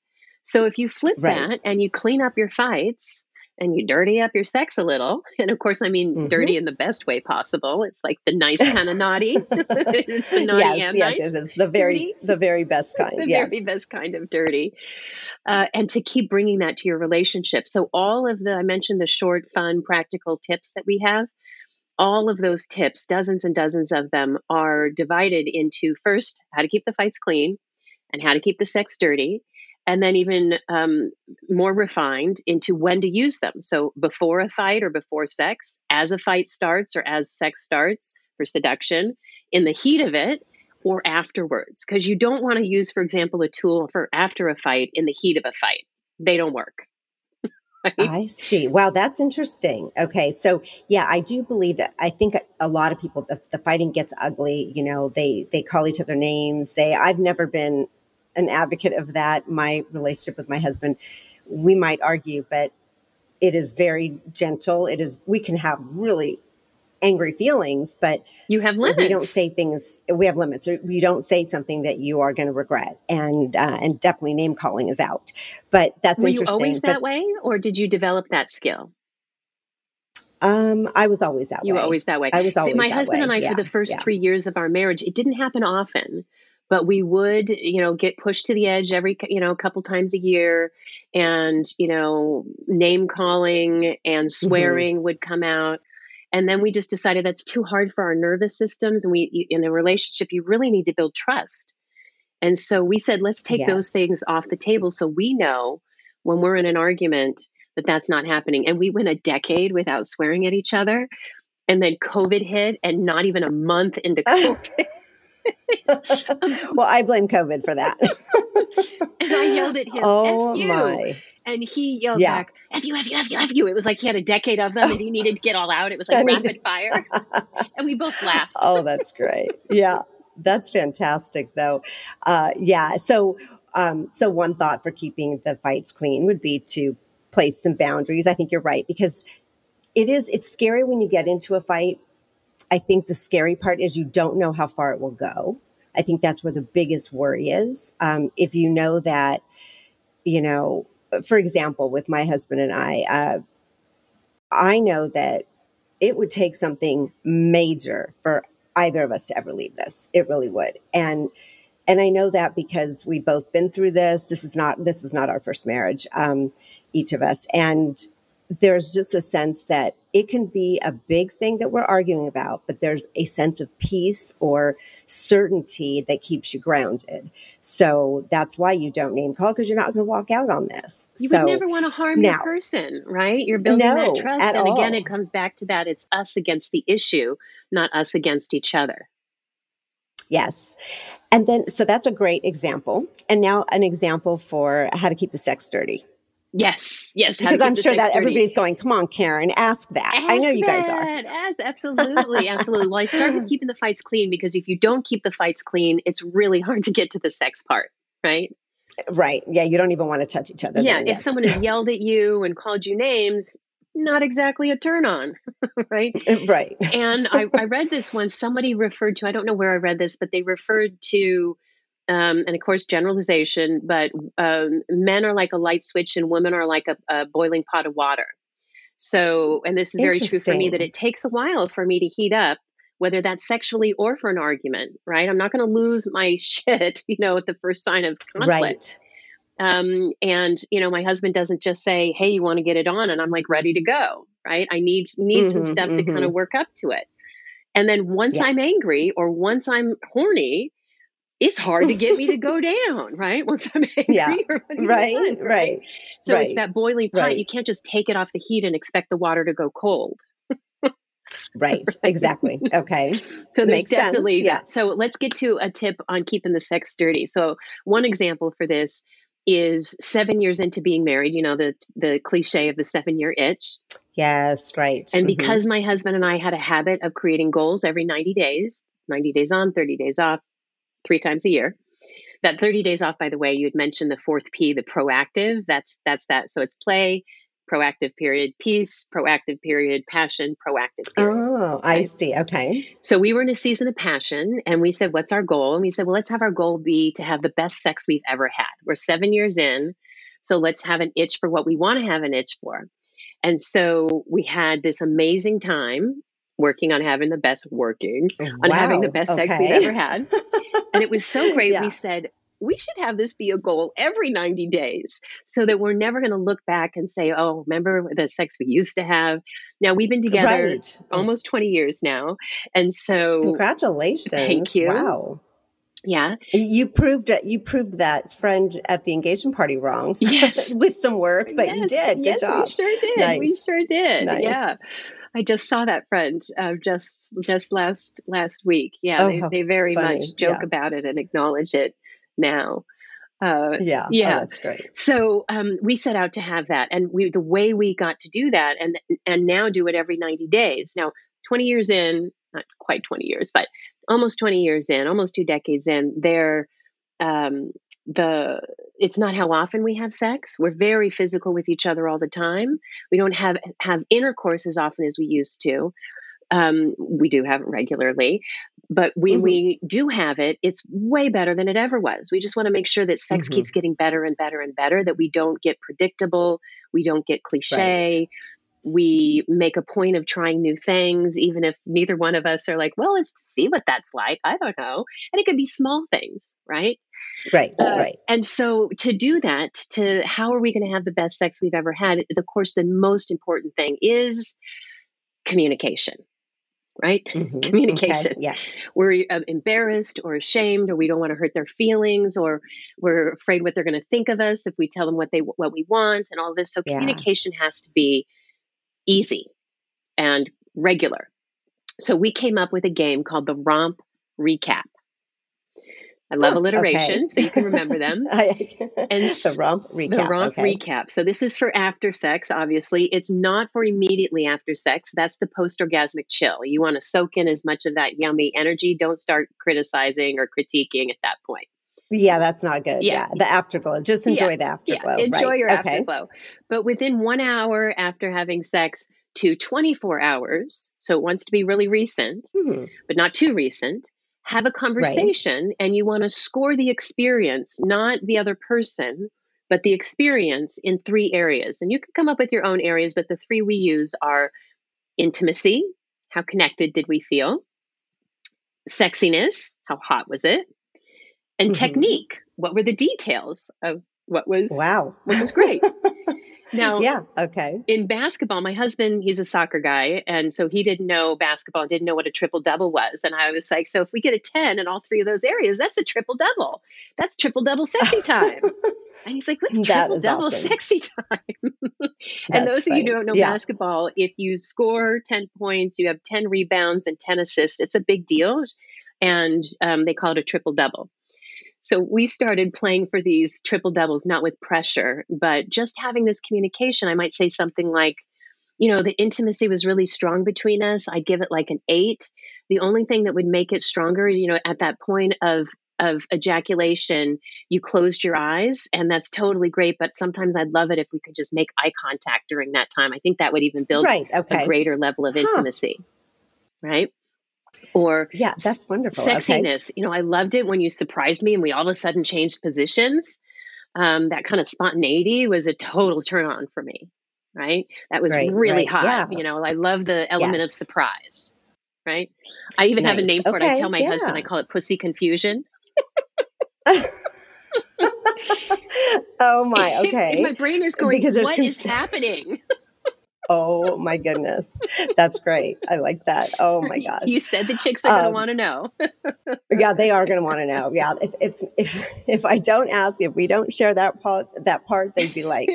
So if you flip right. that and you clean up your fights and you dirty up your sex a little, and of course, I mean mm-hmm. dirty in the best way possible. It's like the nice kind of naughty. it's the naughty yes, and yes, nice. it's the very dirty. the very best kind. the yes. very best kind of dirty. Uh, and to keep bringing that to your relationship. So all of the I mentioned the short, fun, practical tips that we have all of those tips, dozens and dozens of them, are divided into first how to keep the fights clean and how to keep the sex dirty, and then even um, more refined into when to use them. So before a fight or before sex, as a fight starts or as sex starts for seduction, in the heat of it, or afterwards. Because you don't want to use, for example, a tool for after a fight in the heat of a fight. They don't work. I see. Wow, that's interesting. Okay, so yeah, I do believe that. I think a lot of people, the, the fighting gets ugly. You know, they they call each other names. They. I've never been an advocate of that. My relationship with my husband, we might argue, but it is very gentle. It is. We can have really angry feelings, but you have limits. We don't say things. We have limits. We don't say something that you are going to regret, and uh, and definitely name calling is out. But that's were you always that way, or did you develop that skill? Um, I was always that you way. You were always that way. I was always See, my husband way. and I, yeah, for the first yeah. three years of our marriage, it didn't happen often but we would you know get pushed to the edge every you know a couple times a year and you know name calling and mm-hmm. swearing mm-hmm. would come out and then we just decided that's too hard for our nervous systems and we in a relationship you really need to build trust and so we said let's take yes. those things off the table so we know when we're in an argument that that's not happening and we went a decade without swearing at each other and then covid hit and not even a month into covid well i blame covid for that and i yelled at him oh my and he yelled yeah. back, F you, F you, F you, F you. It was like he had a decade of them and he needed to get all out. It was like rapid fire. and we both laughed. oh, that's great. Yeah. That's fantastic though. Uh, yeah. So, um, so one thought for keeping the fights clean would be to place some boundaries. I think you're right because it is, it's scary when you get into a fight. I think the scary part is you don't know how far it will go. I think that's where the biggest worry is. Um, if you know that, you know, for example, with my husband and I, uh, I know that it would take something major for either of us to ever leave this. It really would. And and I know that because we've both been through this. This is not this was not our first marriage, um, each of us. And there's just a sense that it can be a big thing that we're arguing about, but there's a sense of peace or certainty that keeps you grounded. So that's why you don't name call because you're not going to walk out on this. You so, would never want to harm now, your person, right? You're building no, that trust. and all. again, it comes back to that it's us against the issue, not us against each other. Yes. And then, so that's a great example. And now an example for how to keep the sex dirty. Yes, yes. Because I'm sure that everybody's going, come on, Karen, ask that. Ask I know you guys are. Ask, absolutely, absolutely. Well, I start with keeping the fights clean because if you don't keep the fights clean, it's really hard to get to the sex part, right? Right. Yeah, you don't even want to touch each other. Yeah, then, if yes. someone has yelled at you and called you names, not exactly a turn on, right? Uh, right. and I, I read this once. Somebody referred to, I don't know where I read this, but they referred to um, and of course generalization but um, men are like a light switch and women are like a, a boiling pot of water. So and this is very true for me that it takes a while for me to heat up whether that's sexually or for an argument right? I'm not going to lose my shit you know at the first sign of conflict. Right. um, and you know my husband doesn't just say hey you want to get it on? And i'm like ready to go right? I need need mm-hmm, some stuff mm-hmm. to kind of work up to it. And then once yes. i'm angry or once i'm horny it's hard to get me to go down, right? Once I'm angry yeah. right, right, right. So right. it's that boiling pot. Right. You can't just take it off the heat and expect the water to go cold. right. right, exactly. Okay. So there's Makes definitely sense. Yeah. So let's get to a tip on keeping the sex dirty. So one example for this is seven years into being married. You know the the cliche of the seven year itch. Yes, right. And mm-hmm. because my husband and I had a habit of creating goals every 90 days, 90 days on, 30 days off, three times a year. That 30 days off, by the way, you had mentioned the fourth P, the proactive. That's that's that. So it's play, proactive period, peace, proactive period, passion, proactive period. Oh, I see. Okay. So we were in a season of passion and we said, What's our goal? And we said, Well, let's have our goal be to have the best sex we've ever had. We're seven years in. So let's have an itch for what we want to have an itch for. And so we had this amazing time working on having the best working wow. on having the best okay. sex we've ever had. and it was so great. Yeah. We said, we should have this be a goal every 90 days so that we're never going to look back and say, oh, remember the sex we used to have? Now, we've been together right. almost 20 years now. And so, congratulations. Thank you. Wow. Yeah. You proved that you proved that friend at the engagement party wrong. Yes. with some work, but yes. you did. Good yes, job. We sure did. Nice. We sure did. Nice. Yeah. I just saw that friend uh, just just last last week. Yeah, oh, they, they very funny. much joke yeah. about it and acknowledge it now. Uh, yeah, oh, yeah, oh, that's great. So um, we set out to have that, and we the way we got to do that, and and now do it every ninety days. Now, twenty years in, not quite twenty years, but almost twenty years in, almost two decades in, there, um, the it's not how often we have sex. We're very physical with each other all the time. We don't have have intercourse as often as we used to. Um, we do have it regularly, but when mm-hmm. we do have it, it's way better than it ever was. We just want to make sure that sex mm-hmm. keeps getting better and better and better, that we don't get predictable, we don't get cliche. Right. We make a point of trying new things, even if neither one of us are like, well, let's see what that's like. I don't know. And it could be small things, right? Right, uh, right. And so to do that, to how are we going to have the best sex we've ever had? Of course, the most important thing is communication right? Mm-hmm. Communication. Okay. Yes. We're uh, embarrassed or ashamed, or we don't want to hurt their feelings, or we're afraid what they're going to think of us if we tell them what they what we want, and all this. So yeah. communication has to be easy and regular. So we came up with a game called the Romp Recap. I love oh, alliteration, okay. so you can remember them. and the romp recap. The romp okay. recap. So this is for after sex. Obviously, it's not for immediately after sex. That's the post-orgasmic chill. You want to soak in as much of that yummy energy. Don't start criticizing or critiquing at that point. Yeah, that's not good. Yeah, yeah. the afterglow. Just enjoy yeah. the afterglow. Yeah. Enjoy right. your okay. afterglow. But within one hour after having sex to 24 hours, so it wants to be really recent, mm-hmm. but not too recent have a conversation right. and you want to score the experience, not the other person, but the experience in three areas. And you can come up with your own areas, but the three we use are intimacy, how connected did we feel? Sexiness, how hot was it? And mm-hmm. technique, what were the details of what was wow, what was great? Now, yeah, okay. In basketball, my husband, he's a soccer guy. And so he didn't know basketball, didn't know what a triple double was. And I was like, so if we get a 10 in all three of those areas, that's a triple double. That's triple double sexy time. and he's like, what's triple double awesome. sexy time? and those funny. of you who don't know yeah. basketball, if you score 10 points, you have 10 rebounds and 10 assists, it's a big deal. And um, they call it a triple double. So we started playing for these triple doubles, not with pressure, but just having this communication. I might say something like, you know, the intimacy was really strong between us. I'd give it like an eight. The only thing that would make it stronger, you know, at that point of of ejaculation, you closed your eyes, and that's totally great. But sometimes I'd love it if we could just make eye contact during that time. I think that would even build right, okay. a greater level of intimacy. Huh. Right or yeah that's wonderful sexiness okay. you know i loved it when you surprised me and we all of a sudden changed positions um, that kind of spontaneity was a total turn on for me right that was right, really right. hot yeah. you know i love the element yes. of surprise right i even nice. have a name for okay. it i tell my yeah. husband i call it pussy confusion oh my okay my brain is going because what con- is happening Oh my goodness. That's great. I like that. Oh my gosh. You said the chicks are going to um, want to know. yeah, they are going to want to know. Yeah. If, if, if, if I don't ask, if we don't share that part, that part, they'd be like,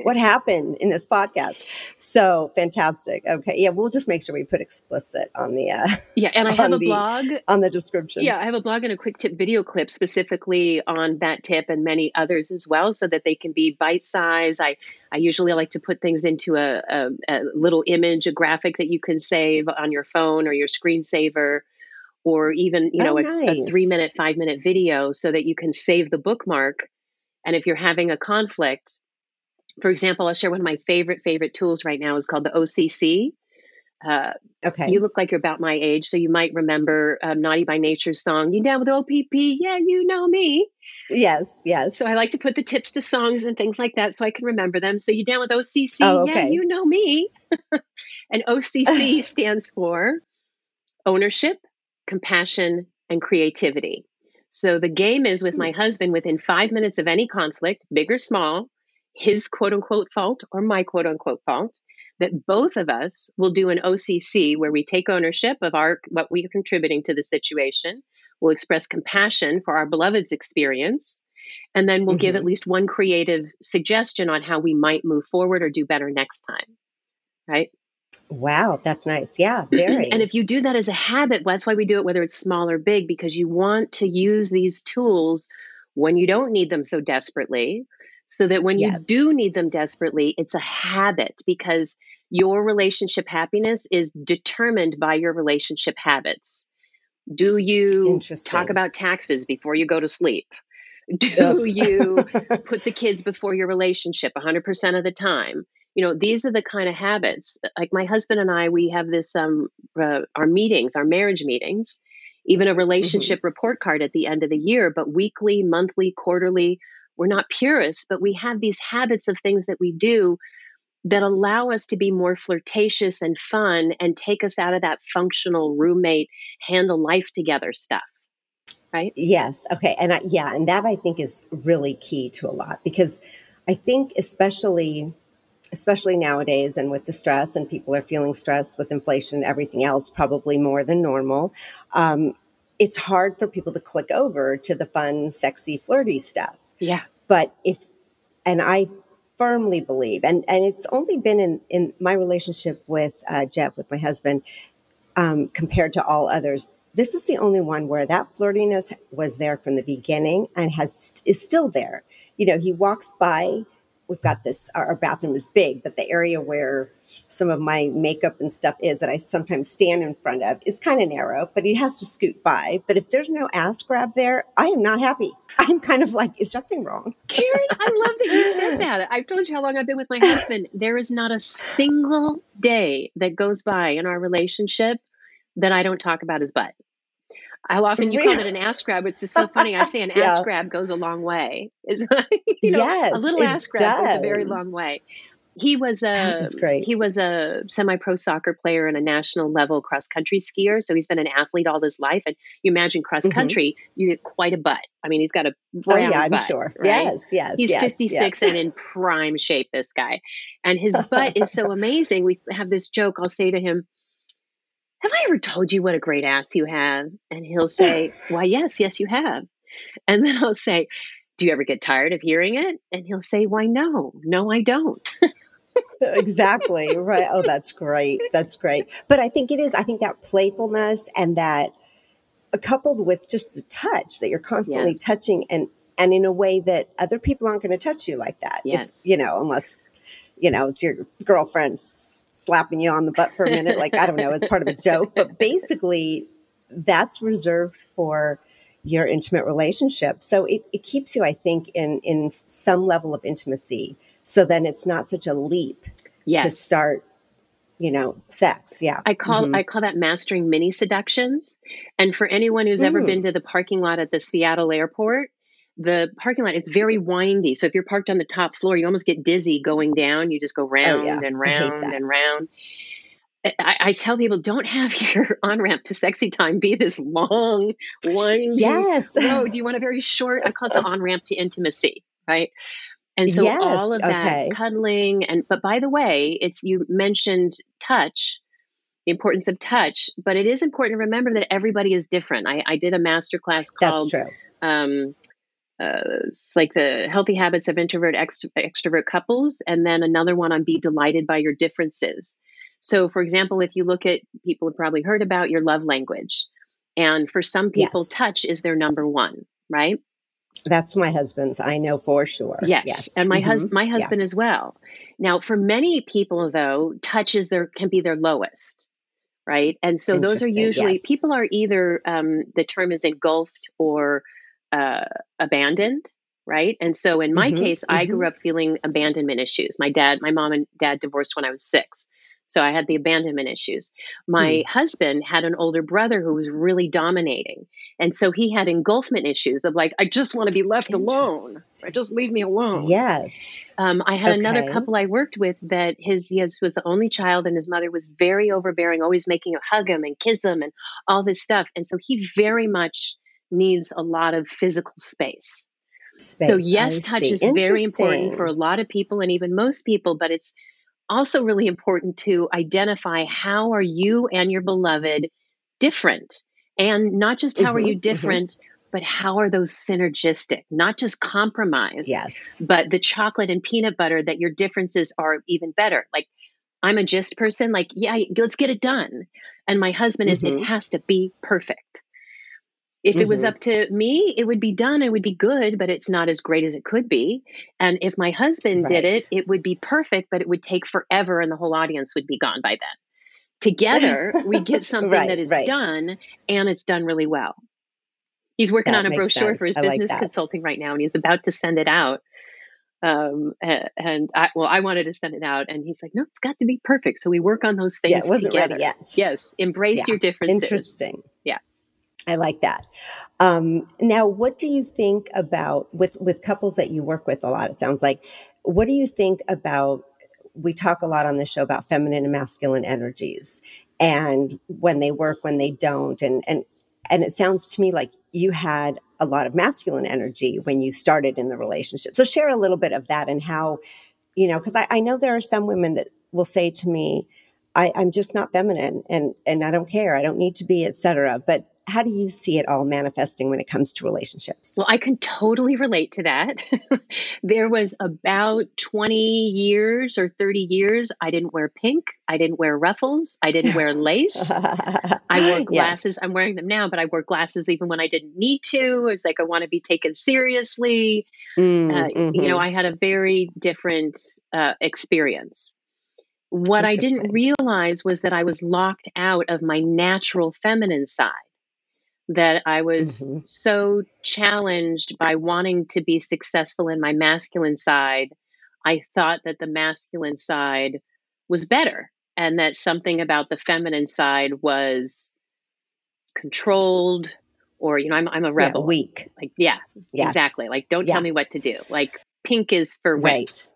what happened in this podcast? So fantastic. Okay. Yeah. We'll just make sure we put explicit on the, uh, yeah. And I have a the, blog on the description. Yeah. I have a blog and a quick tip video clip specifically on that tip and many others as well so that they can be bite size. I, I usually like to put things into a, a, a, little image, a graphic that you can save on your phone or your screensaver, or even you oh, know oh, a, a three minute, five minute video, so that you can save the bookmark. And if you're having a conflict, for example, I'll share one of my favorite favorite tools right now is called the OCC. Uh, okay. You look like you're about my age, so you might remember um, Naughty by Nature's song. You down with OPP? Yeah, you know me. Yes, yes. So I like to put the tips to songs and things like that so I can remember them. So you down with OCC? Oh, okay. Yeah, you know me. and OCC stands for ownership, compassion, and creativity. So the game is with my husband within five minutes of any conflict, big or small, his quote unquote fault or my quote unquote fault, that both of us will do an OCC where we take ownership of our what we are contributing to the situation We'll express compassion for our beloved's experience. And then we'll mm-hmm. give at least one creative suggestion on how we might move forward or do better next time. Right? Wow, that's nice. Yeah, very. and if you do that as a habit, that's why we do it, whether it's small or big, because you want to use these tools when you don't need them so desperately, so that when yes. you do need them desperately, it's a habit because your relationship happiness is determined by your relationship habits. Do you talk about taxes before you go to sleep? Do you put the kids before your relationship 100% of the time? You know, these are the kind of habits. Like my husband and I, we have this um uh, our meetings, our marriage meetings, even a mm-hmm. relationship mm-hmm. report card at the end of the year, but weekly, monthly, quarterly. We're not purists, but we have these habits of things that we do that allow us to be more flirtatious and fun and take us out of that functional roommate, handle life together stuff. Right? Yes. Okay. And I, yeah, and that I think is really key to a lot because I think especially especially nowadays and with the stress and people are feeling stress with inflation and everything else probably more than normal um, it's hard for people to click over to the fun sexy flirty stuff yeah but if and i firmly believe, and, and it's only been in, in my relationship with uh, Jeff, with my husband, um, compared to all others. This is the only one where that flirtiness was there from the beginning and has is still there. You know, he walks by. We've got this. Our bathroom is big, but the area where some of my makeup and stuff is that I sometimes stand in front of is kind of narrow, but he has to scoot by. But if there's no ass grab there, I am not happy. I'm kind of like, is something wrong? Karen, I love that you said that. I've told you how long I've been with my husband. There is not a single day that goes by in our relationship that I don't talk about his butt. How often you call it an ass grab, which is so funny. I say an yeah. ass grab goes a long way. Is you know, yes, a little ass grab does. goes a very long way he was a he was a semi-pro soccer player and a national level cross country skier. So he's been an athlete all his life. And you imagine cross country, mm-hmm. you get quite a butt. I mean, he's got a brown oh, yeah, I'm butt, sure. Right? Yes, yes. He's yes, 56 yes. and in prime shape. This guy, and his butt is so amazing. We have this joke. I'll say to him. Have I ever told you what a great ass you have? And he'll say, Why, yes, yes, you have. And then I'll say, Do you ever get tired of hearing it? And he'll say, Why, no, no, I don't. Exactly. Right. Oh, that's great. That's great. But I think it is, I think that playfulness and that uh, coupled with just the touch that you're constantly yes. touching and, and in a way that other people aren't going to touch you like that. Yes. It's, you know, unless, you know, it's your girlfriend slapping you on the butt for a minute. Like, I don't know, as part of a joke, but basically that's reserved for your intimate relationship. So it, it keeps you, I think, in, in some level of intimacy so then it's not such a leap yes. to start you know sex yeah i call mm-hmm. i call that mastering mini seductions and for anyone who's mm. ever been to the parking lot at the seattle airport the parking lot it's very windy so if you're parked on the top floor you almost get dizzy going down you just go round oh, yeah. and round and round I, I, tell people don't have your on ramp to sexy time be this long, windy yes. road. You want a very short. I call it the on ramp to intimacy, right? And so Yes, all of that okay. cuddling and but by the way, it's you mentioned touch, the importance of touch, but it is important to remember that everybody is different. I, I did a master class That's called true. um, uh, it's like the healthy habits of introvert ext- extrovert couples, and then another one on be delighted by your differences. So, for example, if you look at people have probably heard about your love language, and for some people, Yes. touch is their number one, right? That's my husband's. I know for sure. Yes, Yes. and my Mhm. husband, my Yeah. husband as well. Now, for many people, though, touch is their can be their lowest, right? And so those are usually yes. people are either um, the term is engulfed or uh, abandoned, right? And so in my Mhm, case, I mhm. grew up feeling abandonment issues. My dad, my mom and dad divorced when I was six. So I had the abandonment issues. My Hmm. husband had an older brother who was really dominating. And so he had engulfment issues of like, I just want to be left alone. Or just leave me alone. Yes. Um, I had another couple I worked with that his he has- was the only child, and his mother was very overbearing, always making him hug him and kiss him and all this stuff. And so he very much needs a lot of physical space. Space. So yes, I touch see. is very important for a lot of people and even most people, but it's also really important to identify how are you and your beloved different, and not just how are Mhm, you mhm. different, but how are those synergistic, not just compromise Yes. but the chocolate and peanut butter that your differences are even better. Like I'm a gist person, like, yeah, let's get it done. And my husband is, Mhm. it has to be perfect. If it was Mhm. up to me, it would be done. It would be good, but it's not as great as it could be. And if my husband did it, it would be perfect, but it would take forever and the whole audience would be gone by then. Together, we get something Right, that is right. done and it's done really well. He's working That on a brochure sense. for his I business that. consulting right now, and he's about to send it out. Um, and I, well, I wanted to send it out, and he's like, "No, it's got to be perfect." So we work on those things Yeah, it wasn't together. ready yet. Yes, embrace Yeah. your differences. Interesting. Yeah. I like that. Um, now, what do you think about with with couples that you work with a lot? It sounds like. What do you think about? We talk a lot on the show about feminine and masculine energies, and when they work, when they don't, and and and it sounds to me like you had a lot of masculine energy when you started in the relationship. So share a little bit of that and how, you know, because I, I know there are some women that will say to me, I, I'm just not feminine and and I don't care. I don't need to be, etc. But how do you see it all manifesting when it comes to relationships? Well, I can totally relate to that. there was about 20 years or 30 years I didn't wear pink, I didn't wear ruffles, I didn't wear lace. I wore Yes. glasses. I'm wearing them now, but I wore glasses even when I didn't need to. It was like I want to be taken seriously. Mm, Uh, You know, mhm. I had a very different uh, experience. What I didn't realize was that I was locked out of my natural feminine side. That I was Mhm. so challenged by wanting to be successful in my masculine side. I thought that the masculine side was better and that something about the feminine side was controlled or, you know, I'm, I'm a yeah, rebel. weak. Like, yeah, Yes. exactly. Like, don't Yeah. tell me what to do. Like, pink is for wimps,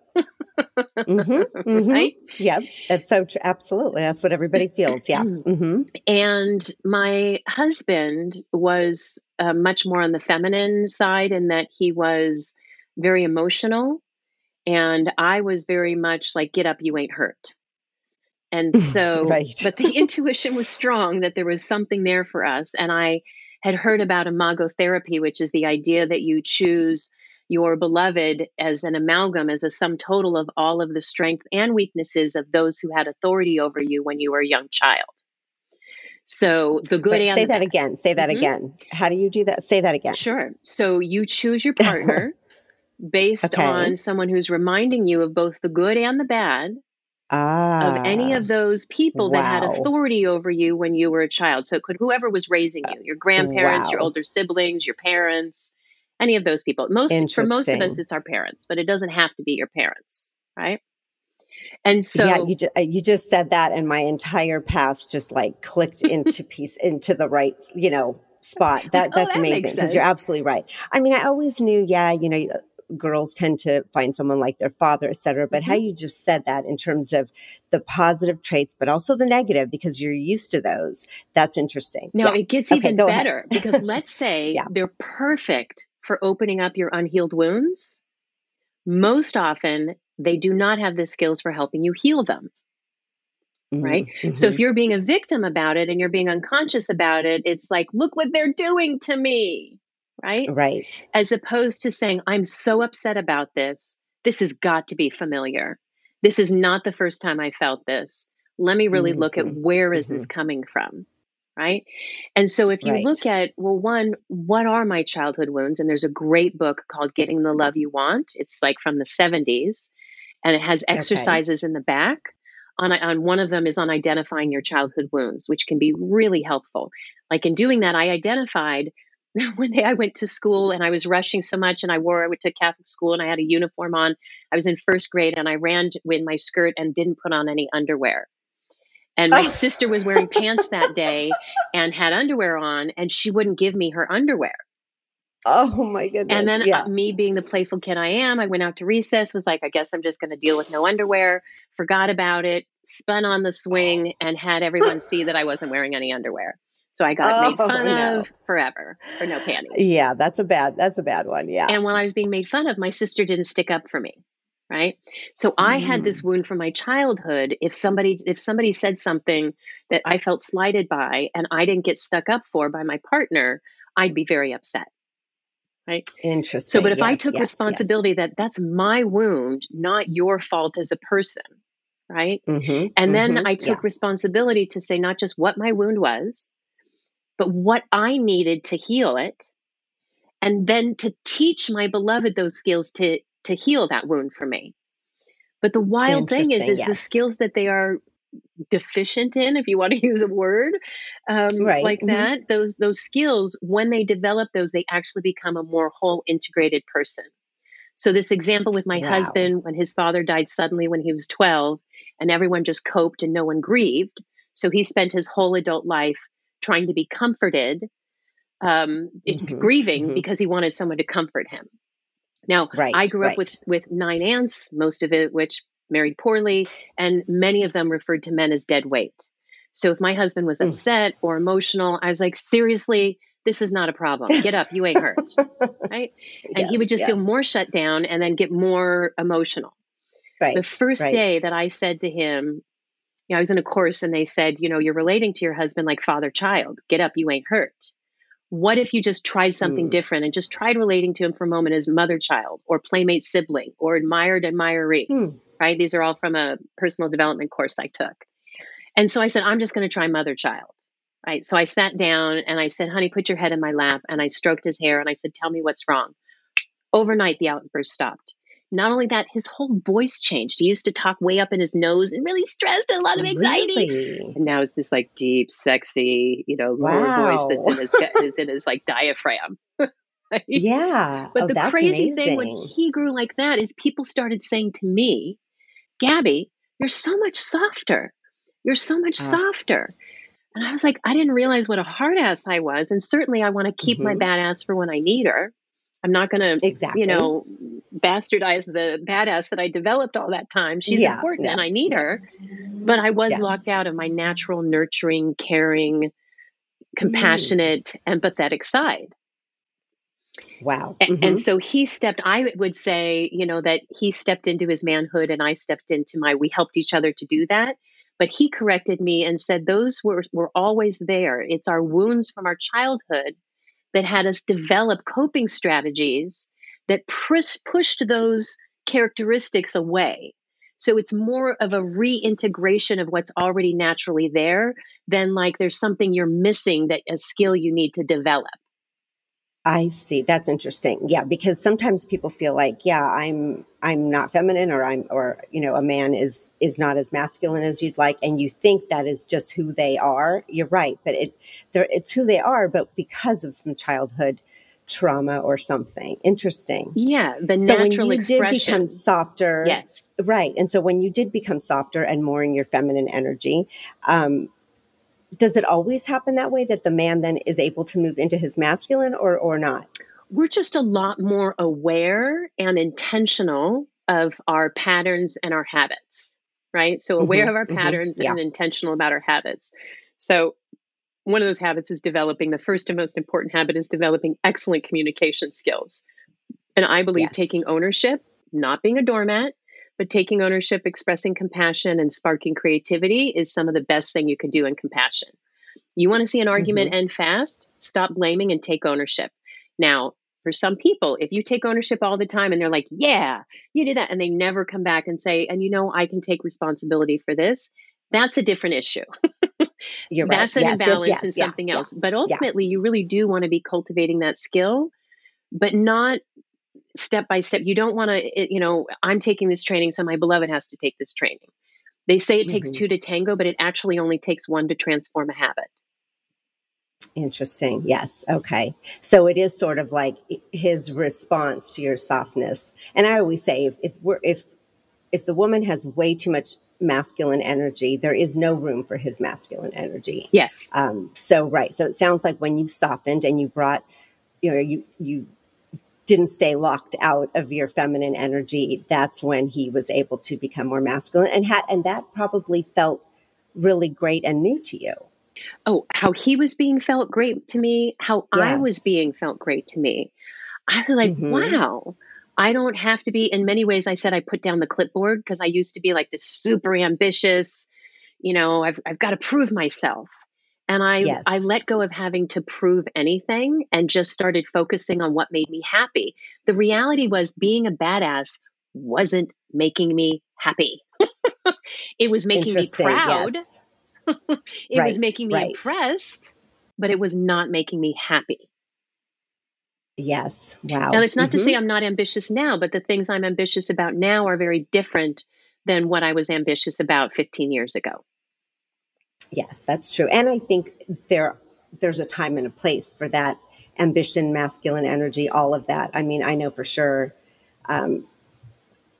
hmm hmm right? Yep. That's so true. Absolutely. That's what everybody feels. Yes. hmm And my husband was uh, much more on the feminine side in that he was very emotional. And I was very much like, get up, you ain't hurt. And so, Right. but the intuition was strong that there was something there for us. And I had heard about imago therapy, which is the idea that you choose your beloved as an amalgam, as a sum total of all of the strength and weaknesses of those who had authority over you when you were a young child. So the good Wait, say that again. Say that Mhm. again. How do you do that? Say that again. Sure. So you choose your partner based Okay. on someone who's reminding you of both the good and the bad Ah. of any of those people that had authority over you when you were a child. So it could whoever was raising you, your grandparents, your older siblings, your parents, any of those people. Most for most of us it's our parents, but it doesn't have to be your parents, right? And so yeah, you just, you just said that, and my entire past just like clicked into piece into the right, you know, spot. That oh, that's that amazing because you're absolutely right. I mean, I always knew, yeah, you know, girls tend to find someone like their father, et cetera. But how Mhm. you just said that in terms of the positive traits, but also the negative because you're used to those. That's interesting. Now Yeah. it gets Okay, even better because let's say Yeah. they're perfect for opening up your unhealed wounds, most often they do not have the skills for helping you heal them. Mm-hmm. Right. Mm-hmm. So if you're being a victim about it and you're being unconscious about it, it's like, look what they're doing to me. Right. Right. As opposed to saying, I'm so upset about this. This has got to be familiar. This is not the first time I felt this. Let me really mm-hmm. look at mm-hmm. where is this mm-hmm. coming from? Right? And so if you right. look at, well, one, what are my childhood wounds? And there's a great book called Getting the Love You Want. It's like from the 70s, and it has exercises okay. in the back. On, on one of them is on identifying your childhood wounds, which can be really helpful. Like in doing that, I identified one day I went to school and I was rushing so much and I wore I went to Catholic school and I had a uniform on. I was in first grade and I ran with my skirt and didn't put on any underwear. And my sister was wearing pants that day and had underwear on, and she wouldn't give me her underwear. Oh my goodness. And then yeah. uh, me being the playful kid I am, I went out to recess, was like, I guess I'm just going to deal with no underwear, forgot about it, spun on the swing, and had everyone see that I wasn't wearing any underwear. So I got oh, made fun no. of forever for no panties. Yeah, that's a bad that's a bad one. Yeah. And when I was being made fun of, my sister didn't stick up for me right so i had this mm. wound from my childhood if somebody if somebody said something that i felt slighted by and i didn't get stuck up for by my partner i'd be very upset right interesting so but if yes, i took yes, responsibility yes. that that's my wound not your fault as a person right mm-hmm, and then mm-hmm, i took yeah. responsibility to say not just what my wound was but what i needed to heal it and then to teach my beloved those skills to to heal that wound for me. But the wild thing is, is yes. the skills that they are deficient in, if you want to use a word um, right. like mm-hmm. that, those those skills, when they develop those, they actually become a more whole, integrated person. So this example with my wow. husband, when his father died suddenly when he was twelve, and everyone just coped and no one grieved. So he spent his whole adult life trying to be comforted, um, mm-hmm. grieving mm-hmm. because he wanted someone to comfort him. Now, right, I grew right. up with with nine aunts, most of it which married poorly, and many of them referred to men as dead weight. So if my husband was mm. upset or emotional, I was like, seriously, this is not a problem. Get up, you ain't hurt. right? And yes, he would just yes. feel more shut down and then get more emotional. Right. The first right. day that I said to him, you know, I was in a course and they said, you know, you're relating to your husband like father child. Get up, you ain't hurt what if you just tried something mm. different and just tried relating to him for a moment as mother child or playmate sibling or admired admiree mm. right? These are all from a personal development course i took. And so i said i'm just going to try mother child. Right? So i sat down and i said honey put your head in my lap and i stroked his hair and i said tell me what's wrong. Overnight the outburst stopped not only that, his whole voice changed. He used to talk way up in his nose and really stressed and a lot of anxiety. Really? And now it's this like deep, sexy, you know, lower wow. voice that's in his is in his like diaphragm. Yeah. But oh, the crazy amazing. thing when he grew like that is people started saying to me, Gaby, you're so much softer. You're so much softer. And I was like, I didn't realize what a hard ass I was. And certainly I want to keep mm-hmm. my badass for when I need her. I'm not going to, exactly. you know, bastardize the badass that I developed all that time. She's yeah, important yeah, and I need her. But I was yes. locked out of my natural, nurturing, caring, compassionate, mm. empathetic side. Wow. Mm-hmm. And so he stepped, I would say, you know, that he stepped into his manhood and I stepped into my, we helped each other to do that. But he corrected me and said, those were, were always there. It's our wounds from our childhood that had us develop coping strategies that push, pushed those characteristics away. So it's more of a reintegration of what's already naturally there than like there's something you're missing that a skill you need to develop. I see. That's interesting. Yeah, because sometimes people feel like, yeah, I'm I'm not feminine or I'm or you know, a man is is not as masculine as you'd like and you think that is just who they are. You're right, but it it's who they are but because of some childhood trauma or something. Interesting. Yeah, the so natural when you expression. did become softer. Yes. Right. And so when you did become softer and more in your feminine energy, um, does it always happen that way that the man then is able to move into his masculine or or not? We're just a lot more aware and intentional of our patterns and our habits, right? So aware mm-hmm, of our mm-hmm, patterns mm-hmm, yeah. and intentional about our habits. So one of those habits is developing the first and most important habit is developing excellent communication skills. And I believe yes. taking ownership not being a doormat, but taking ownership, expressing compassion, and sparking creativity is some of the best thing you can do in compassion. You want to see an argument mm-hmm. end fast? Stop blaming and take ownership. Now, for some people, if you take ownership all the time and they're like, yeah, you did that, and they never come back and say, and you know, I can take responsibility for this, that's a different issue. You're right. That's an yes, imbalance yes, yes, in something yeah, else. But ultimately, you really do want to be cultivating that skill, but not step by step. You don't want to, you know, I'm taking this training, so my beloved has to take this training. They say it takes mm-hmm. two to tango, but it actually only takes one to transform a habit. Interesting. Yes. Okay. So it is sort of like his response to your softness. And I always say if, if we're if if the woman has way too much masculine energy, there is no room for his masculine energy. Yes. Um, so right. So it sounds like when you softened and you brought, you know, you you didn't stay locked out of your feminine energy, that's when he was able to become more masculine and had and that probably felt really great and new to you. Oh, how he was being felt great to me, how yes. I was being felt great to me. I was like, mm-hmm. wow. I don't have to be in many ways I said I put down the clipboard because I used to be like this super ambitious, you know, I've I've got to prove myself. And I yes. I let go of having to prove anything and just started focusing on what made me happy. The reality was being a badass wasn't making me happy. it was making me proud. Yes. it right, was making me right. impressed, but it was not making me happy. Yes. Wow. Now, it's not mm-hmm. to say I'm not ambitious now, but the things I'm ambitious about now are very different than what I was ambitious about 15 years ago. Yes, that's true. And I think there there's a time and a place for that ambition, masculine energy, all of that. I mean, I know for sure. Um,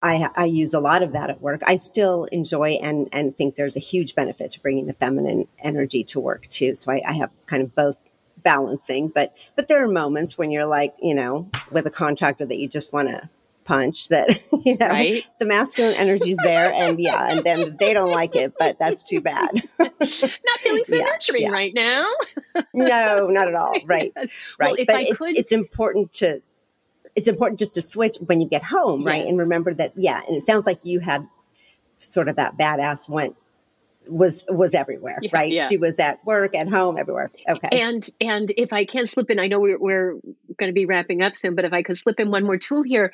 I, I use a lot of that at work. I still enjoy and and think there's a huge benefit to bringing the feminine energy to work too. So I, I have kind of both balancing, but but there are moments when you're like, you know, with a contractor that you just want to punch that you know right? the masculine energy's there and yeah and then they don't like it but that's too bad. Not feeling so yeah, nurturing yeah. right now. No not at all. Right right. well, but I it's, could... it's important to it's important just to switch when you get home right and remember that yeah and it sounds like you had sort of that badass went was was everywhere yeah, right? yeah. she was at work at home everywhere. Okay. And and if i can slip in i know we're, we're going to be wrapping up soon but if i could slip in one more tool here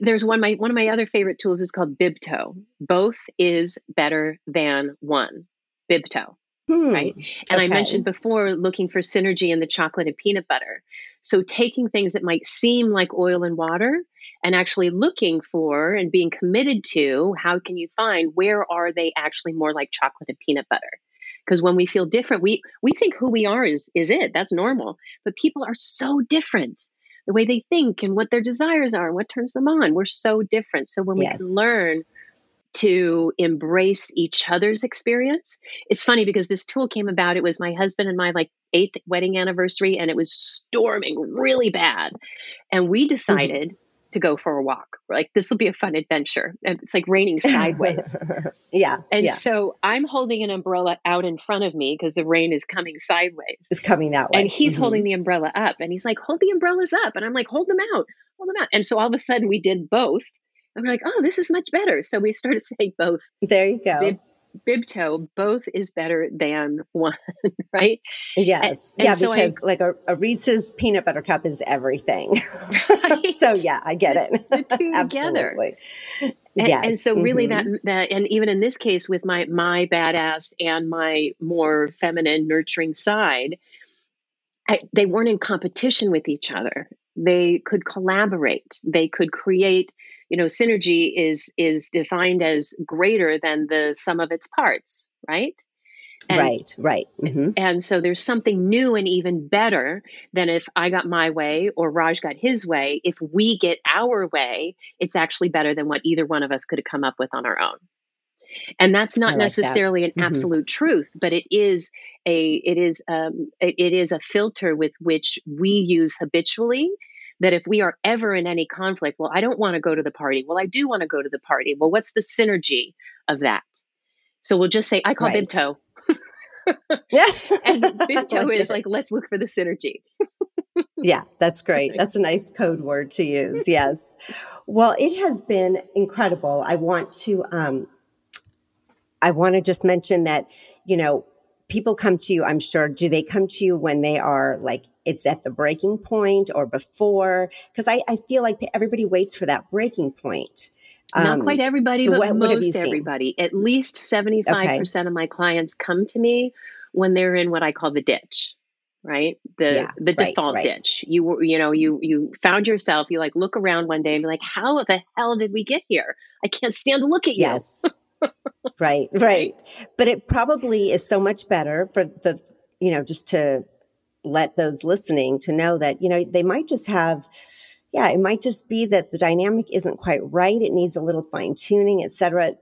there's one my one of my other favorite tools is called bibto both is better than one. Bibto hmm. right? And okay. i mentioned before looking for synergy in the chocolate and peanut butter so taking things that might seem like oil and water and actually looking for and being committed to how can you find where are they actually more like chocolate and peanut butter? Because when we feel different we we think who we are is is it. That's normal. But people are so different. The way they think and what their desires are and what turns them on. We're so different. So when yes. we learn to embrace each other's experience. It's funny because this tool came about. It was my husband and my like eighth wedding anniversary, and it was storming really bad. And we mm-hmm. decided mm-hmm. to go for a walk. like, this will be a fun adventure. And it's like raining sideways. yeah. And yeah. so I'm holding an umbrella out in front of me because the rain is coming sideways. It's coming that way. And he's mm-hmm. holding the umbrella up. And he's like, hold the umbrellas up. And I'm like, hold them out. Hold them out. And so all of a sudden we did both and we're like, oh, this is much better. So we started saying both. There you go. Bib, bibto, both is better than one, right? Yes. And, yeah, and so because I, like a, a, Reese's peanut butter cup is everything. Right? so yeah, I get it. The two together. And, yes. And so really mm-hmm. that that and even in this case with my my badass and my more feminine nurturing side, I, they weren't in competition with each other. They could collaborate. They could create you know synergy is is defined as greater than the sum of its parts right and, right right mm-hmm. and so there's something new and even better than if i got my way or raj got his way if we get our way it's actually better than what either one of us could have come up with on our own and that's not like necessarily that. an mm-hmm. absolute truth but it is a it is um it, it is a filter with which we use habitually that if we are ever in any conflict, well, I don't want to go to the party. Well, I do want to go to the party. Well, what's the synergy of that? So we'll just say, I call right. Bibto. yeah. and Bibto is like, let's look for the synergy. yeah, that's great. That's a nice code word to use. Yes. Well, it has been incredible. I want to um I want to just mention that, you know, people come to you, I'm sure, do they come to you when they are like it's at the breaking point or before? Because I, I feel like everybody waits for that breaking point. Not um, quite everybody, but what, most everybody. At least 75% okay. of my clients come to me when they're in what I call the ditch right the yeah, the default right, right. ditch you you know you you found yourself you like look around one day and be like how the hell did we get here i can't stand to look at you yes right right but it probably is so much better for the you know just to let those listening to know that you know they might just have yeah it might just be that the dynamic isn't quite right it needs a little fine tuning etc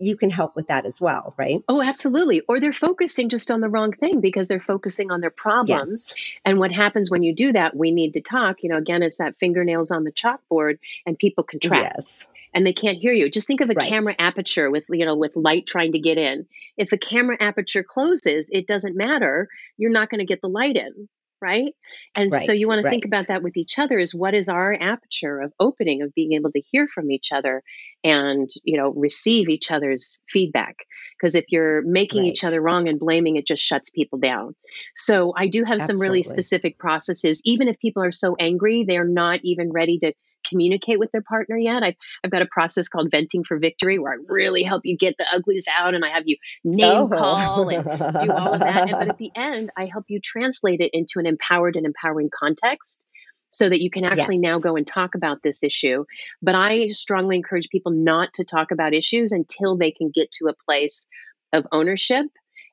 you can help with that as well, right? Oh, absolutely. Or they're focusing just on the wrong thing because they're focusing on their problems. Yes. And what happens when you do that, we need to talk. You know, again, it's that fingernails on the chalkboard and people contract. Yes. And they can't hear you. Just think of a right. camera aperture with you know with light trying to get in. If a camera aperture closes, it doesn't matter. You're not going to get the light in right? And right, so you want to think about that with each other is what is our aperture of opening of being able to hear from each other and, you know, receive each other's feedback. Because if you're making right. each other wrong and blaming, it just shuts people down. So I do have Absolutely. some really specific processes. Even if people are so angry, they're not even ready to communicate with their partner yet. I've, I've got a process called venting for victory where I really help you get the uglies out and I have you name oh. call and do all of that. And, but at the end, I help you translate it into an empowered and empowering context so that you can actually yes. now go and talk about this issue. But I strongly encourage people not to talk about issues until they can get to a place of ownership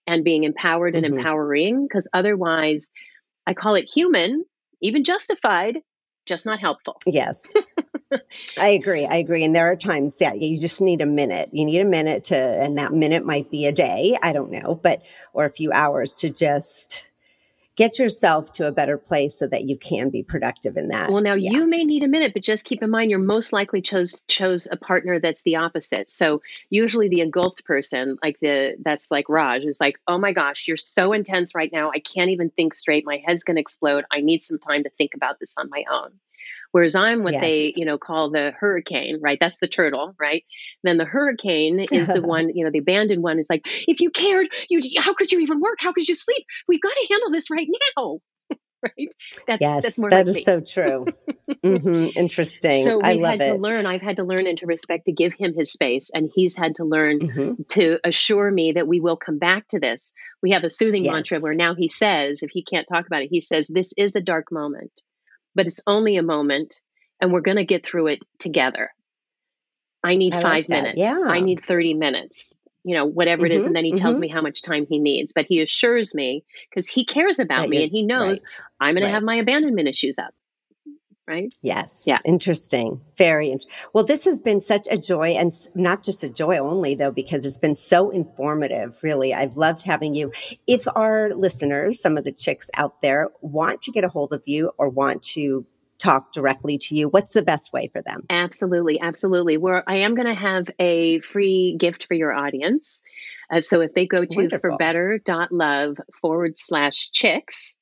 and being empowered and mm-hmm. empowering, because otherwise, I call it human, even justified, just not helpful. Yes. I agree. I agree. And there are times that you just need a minute. You need a minute to, and that minute might be a day. I don't know, but, or a few hours to just get yourself to a better place so that you can be productive in that. Well, now yeah. you may need a minute, but just keep in mind you're most likely chose chose a partner that's the opposite. So usually the engulfed person, like the that's like Raj, is like, oh my gosh, you're so intense right now. I can't even think straight. My head's gonna explode. I need some time to think about this on my own. Whereas I'm what yes. they, you know, call the hurricane, right? That's the turtle, right? Then the hurricane is the one, you know, the abandoned one is like, if you cared, you how could you even work? How could you sleep? We've got to handle this right now. right? That's, yes, that's more that like is so true. mm-hmm. Interesting. So we've had it. to learn. I've had to learn and to respect to give him his space, and he's had to learn mm-hmm. to assure me that we will come back to this. We have a soothing yes. mantra where now he says, if he can't talk about it, he says, "This is a dark moment but it's only a moment and we're going to get through it together. I need I five like minutes. Yeah. I need 30 minutes, you know, whatever mm-hmm, it is. Mm-hmm, and then he mm-hmm. tells me how much time he needs. But he assures me because he cares about that me and he knows right, I'm going right. to have my abandonment issues up right? Yes. Yeah. Interesting. Very interesting. Well, this has been such a joy and not just a joy only though, because it's been so informative. Really. I've loved having you. If our listeners, some of the chicks out there want to get a hold of you or want to talk directly to you, what's the best way for them? Absolutely. Absolutely. Where I am going to have a free gift for your audience. Uh, so if they go to Wonderful. forbetter.love forward slash chicks,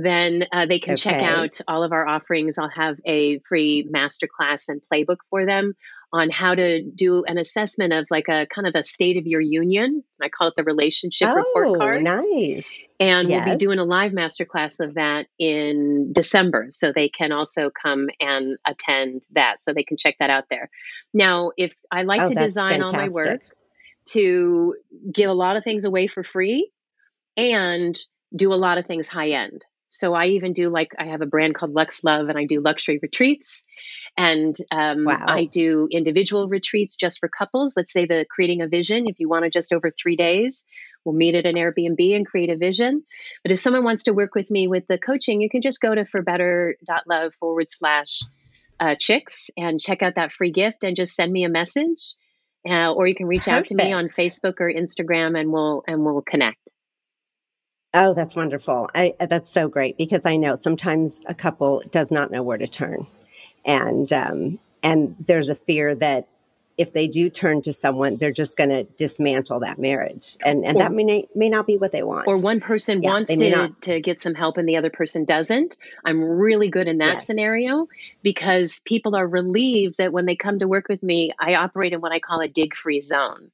then uh, they can okay. check out all of our offerings. I'll have a free masterclass and playbook for them on how to do an assessment of like a kind of a state of your union. I call it the relationship oh, report card. Nice. And yes. we'll be doing a live masterclass of that in December. So they can also come and attend that. So they can check that out there. Now, if I like oh, to design fantastic. all my work to give a lot of things away for free and do a lot of things high end. So I even do like I have a brand called Lux Love, and I do luxury retreats, and um, wow. I do individual retreats just for couples. Let's say the creating a vision. If you want to just over three days, we'll meet at an Airbnb and create a vision. But if someone wants to work with me with the coaching, you can just go to forbetter.love forward slash uh, chicks and check out that free gift and just send me a message. Uh, or you can reach Perfect. out to me on Facebook or Instagram, and we'll and we'll connect. Oh, that's wonderful. I, uh, that's so great because I know sometimes a couple does not know where to turn, and um, and there's a fear that if they do turn to someone, they're just going to dismantle that marriage. And, and Or- that may, may not be what they want. or one person Yeah, wants to, not. to get some help and the other person doesn't i'm really good in that Yes. scenario because people are relieved that when they come to work with me i operate in what i call a dig free zone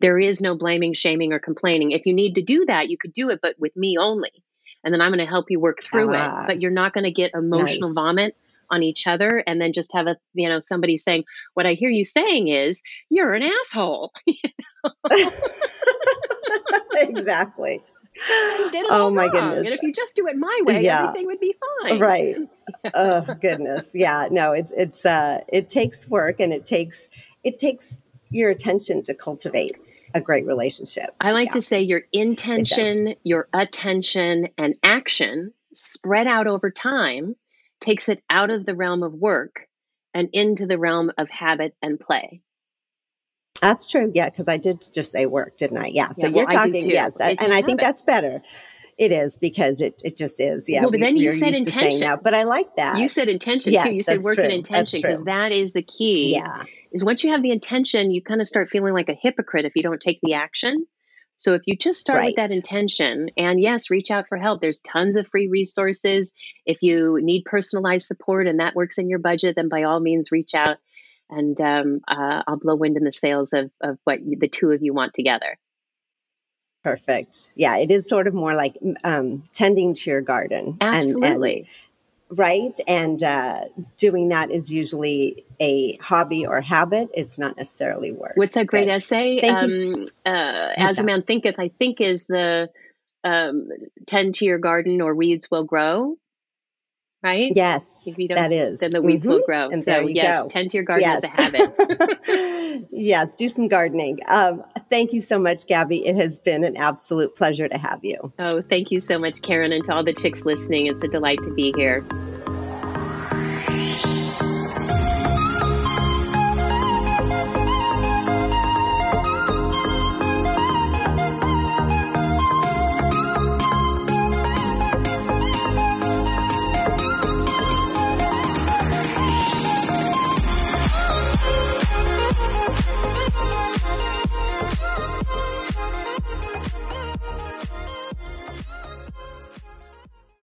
there is no blaming shaming or complaining if you need to do that you could do it but with me only and then i'm going to help you work through Ah. it but you're not going to get emotional Nice. vomit on each other and then just have a you know somebody saying what i hear you saying is you're an asshole exactly. You did it Oh my wrong. goodness. And if you just do it my way, Yeah. everything would be fine. Right. oh goodness. Yeah. No, it's it's uh it takes work and it takes it takes your attention to cultivate a great relationship. I like Yeah. to say your intention, your attention, and action spread out over time takes it out of the realm of work and into the realm of habit and play. That's true. Yeah, because I did just say work, didn't I? Yeah. So Yeah, well, you're talking, yes, and I think habit. that's better. It is because it, it just is. Yeah. Well, but then you said used to saying intention. that, but I like that. You said intention Yes, too. You said work and true. That's intention because that is the key. yeah. Is once you have the intention, you kind of start feeling like a hypocrite if you don't take the action. So if you just start with that intention, and yes, reach out for help. There's tons of free resources. If you need personalized support and that works in your budget, then by all means reach out, and um, uh, I'll blow wind in the sails of of what you, the two of you want together. Perfect. Yeah. It is sort of more like um, tending to your garden. And- and- Absolutely. Right. And uh, doing that is usually a hobby or habit. It's not necessarily work. What's that great essay? Thank um, you. uh, As a man thinketh, I think is the um, tend to your garden or weeds will grow. Right? Yes, If you don't, that is. then the weeds will Mhm. grow. And so yes, go. tend to your garden as a habit. habit. yes, do some gardening. Um, thank you so much, Gaby. It has been an absolute pleasure to have you. Oh, thank you so much, Karen, and to all the chicks listening. It's a delight to be here.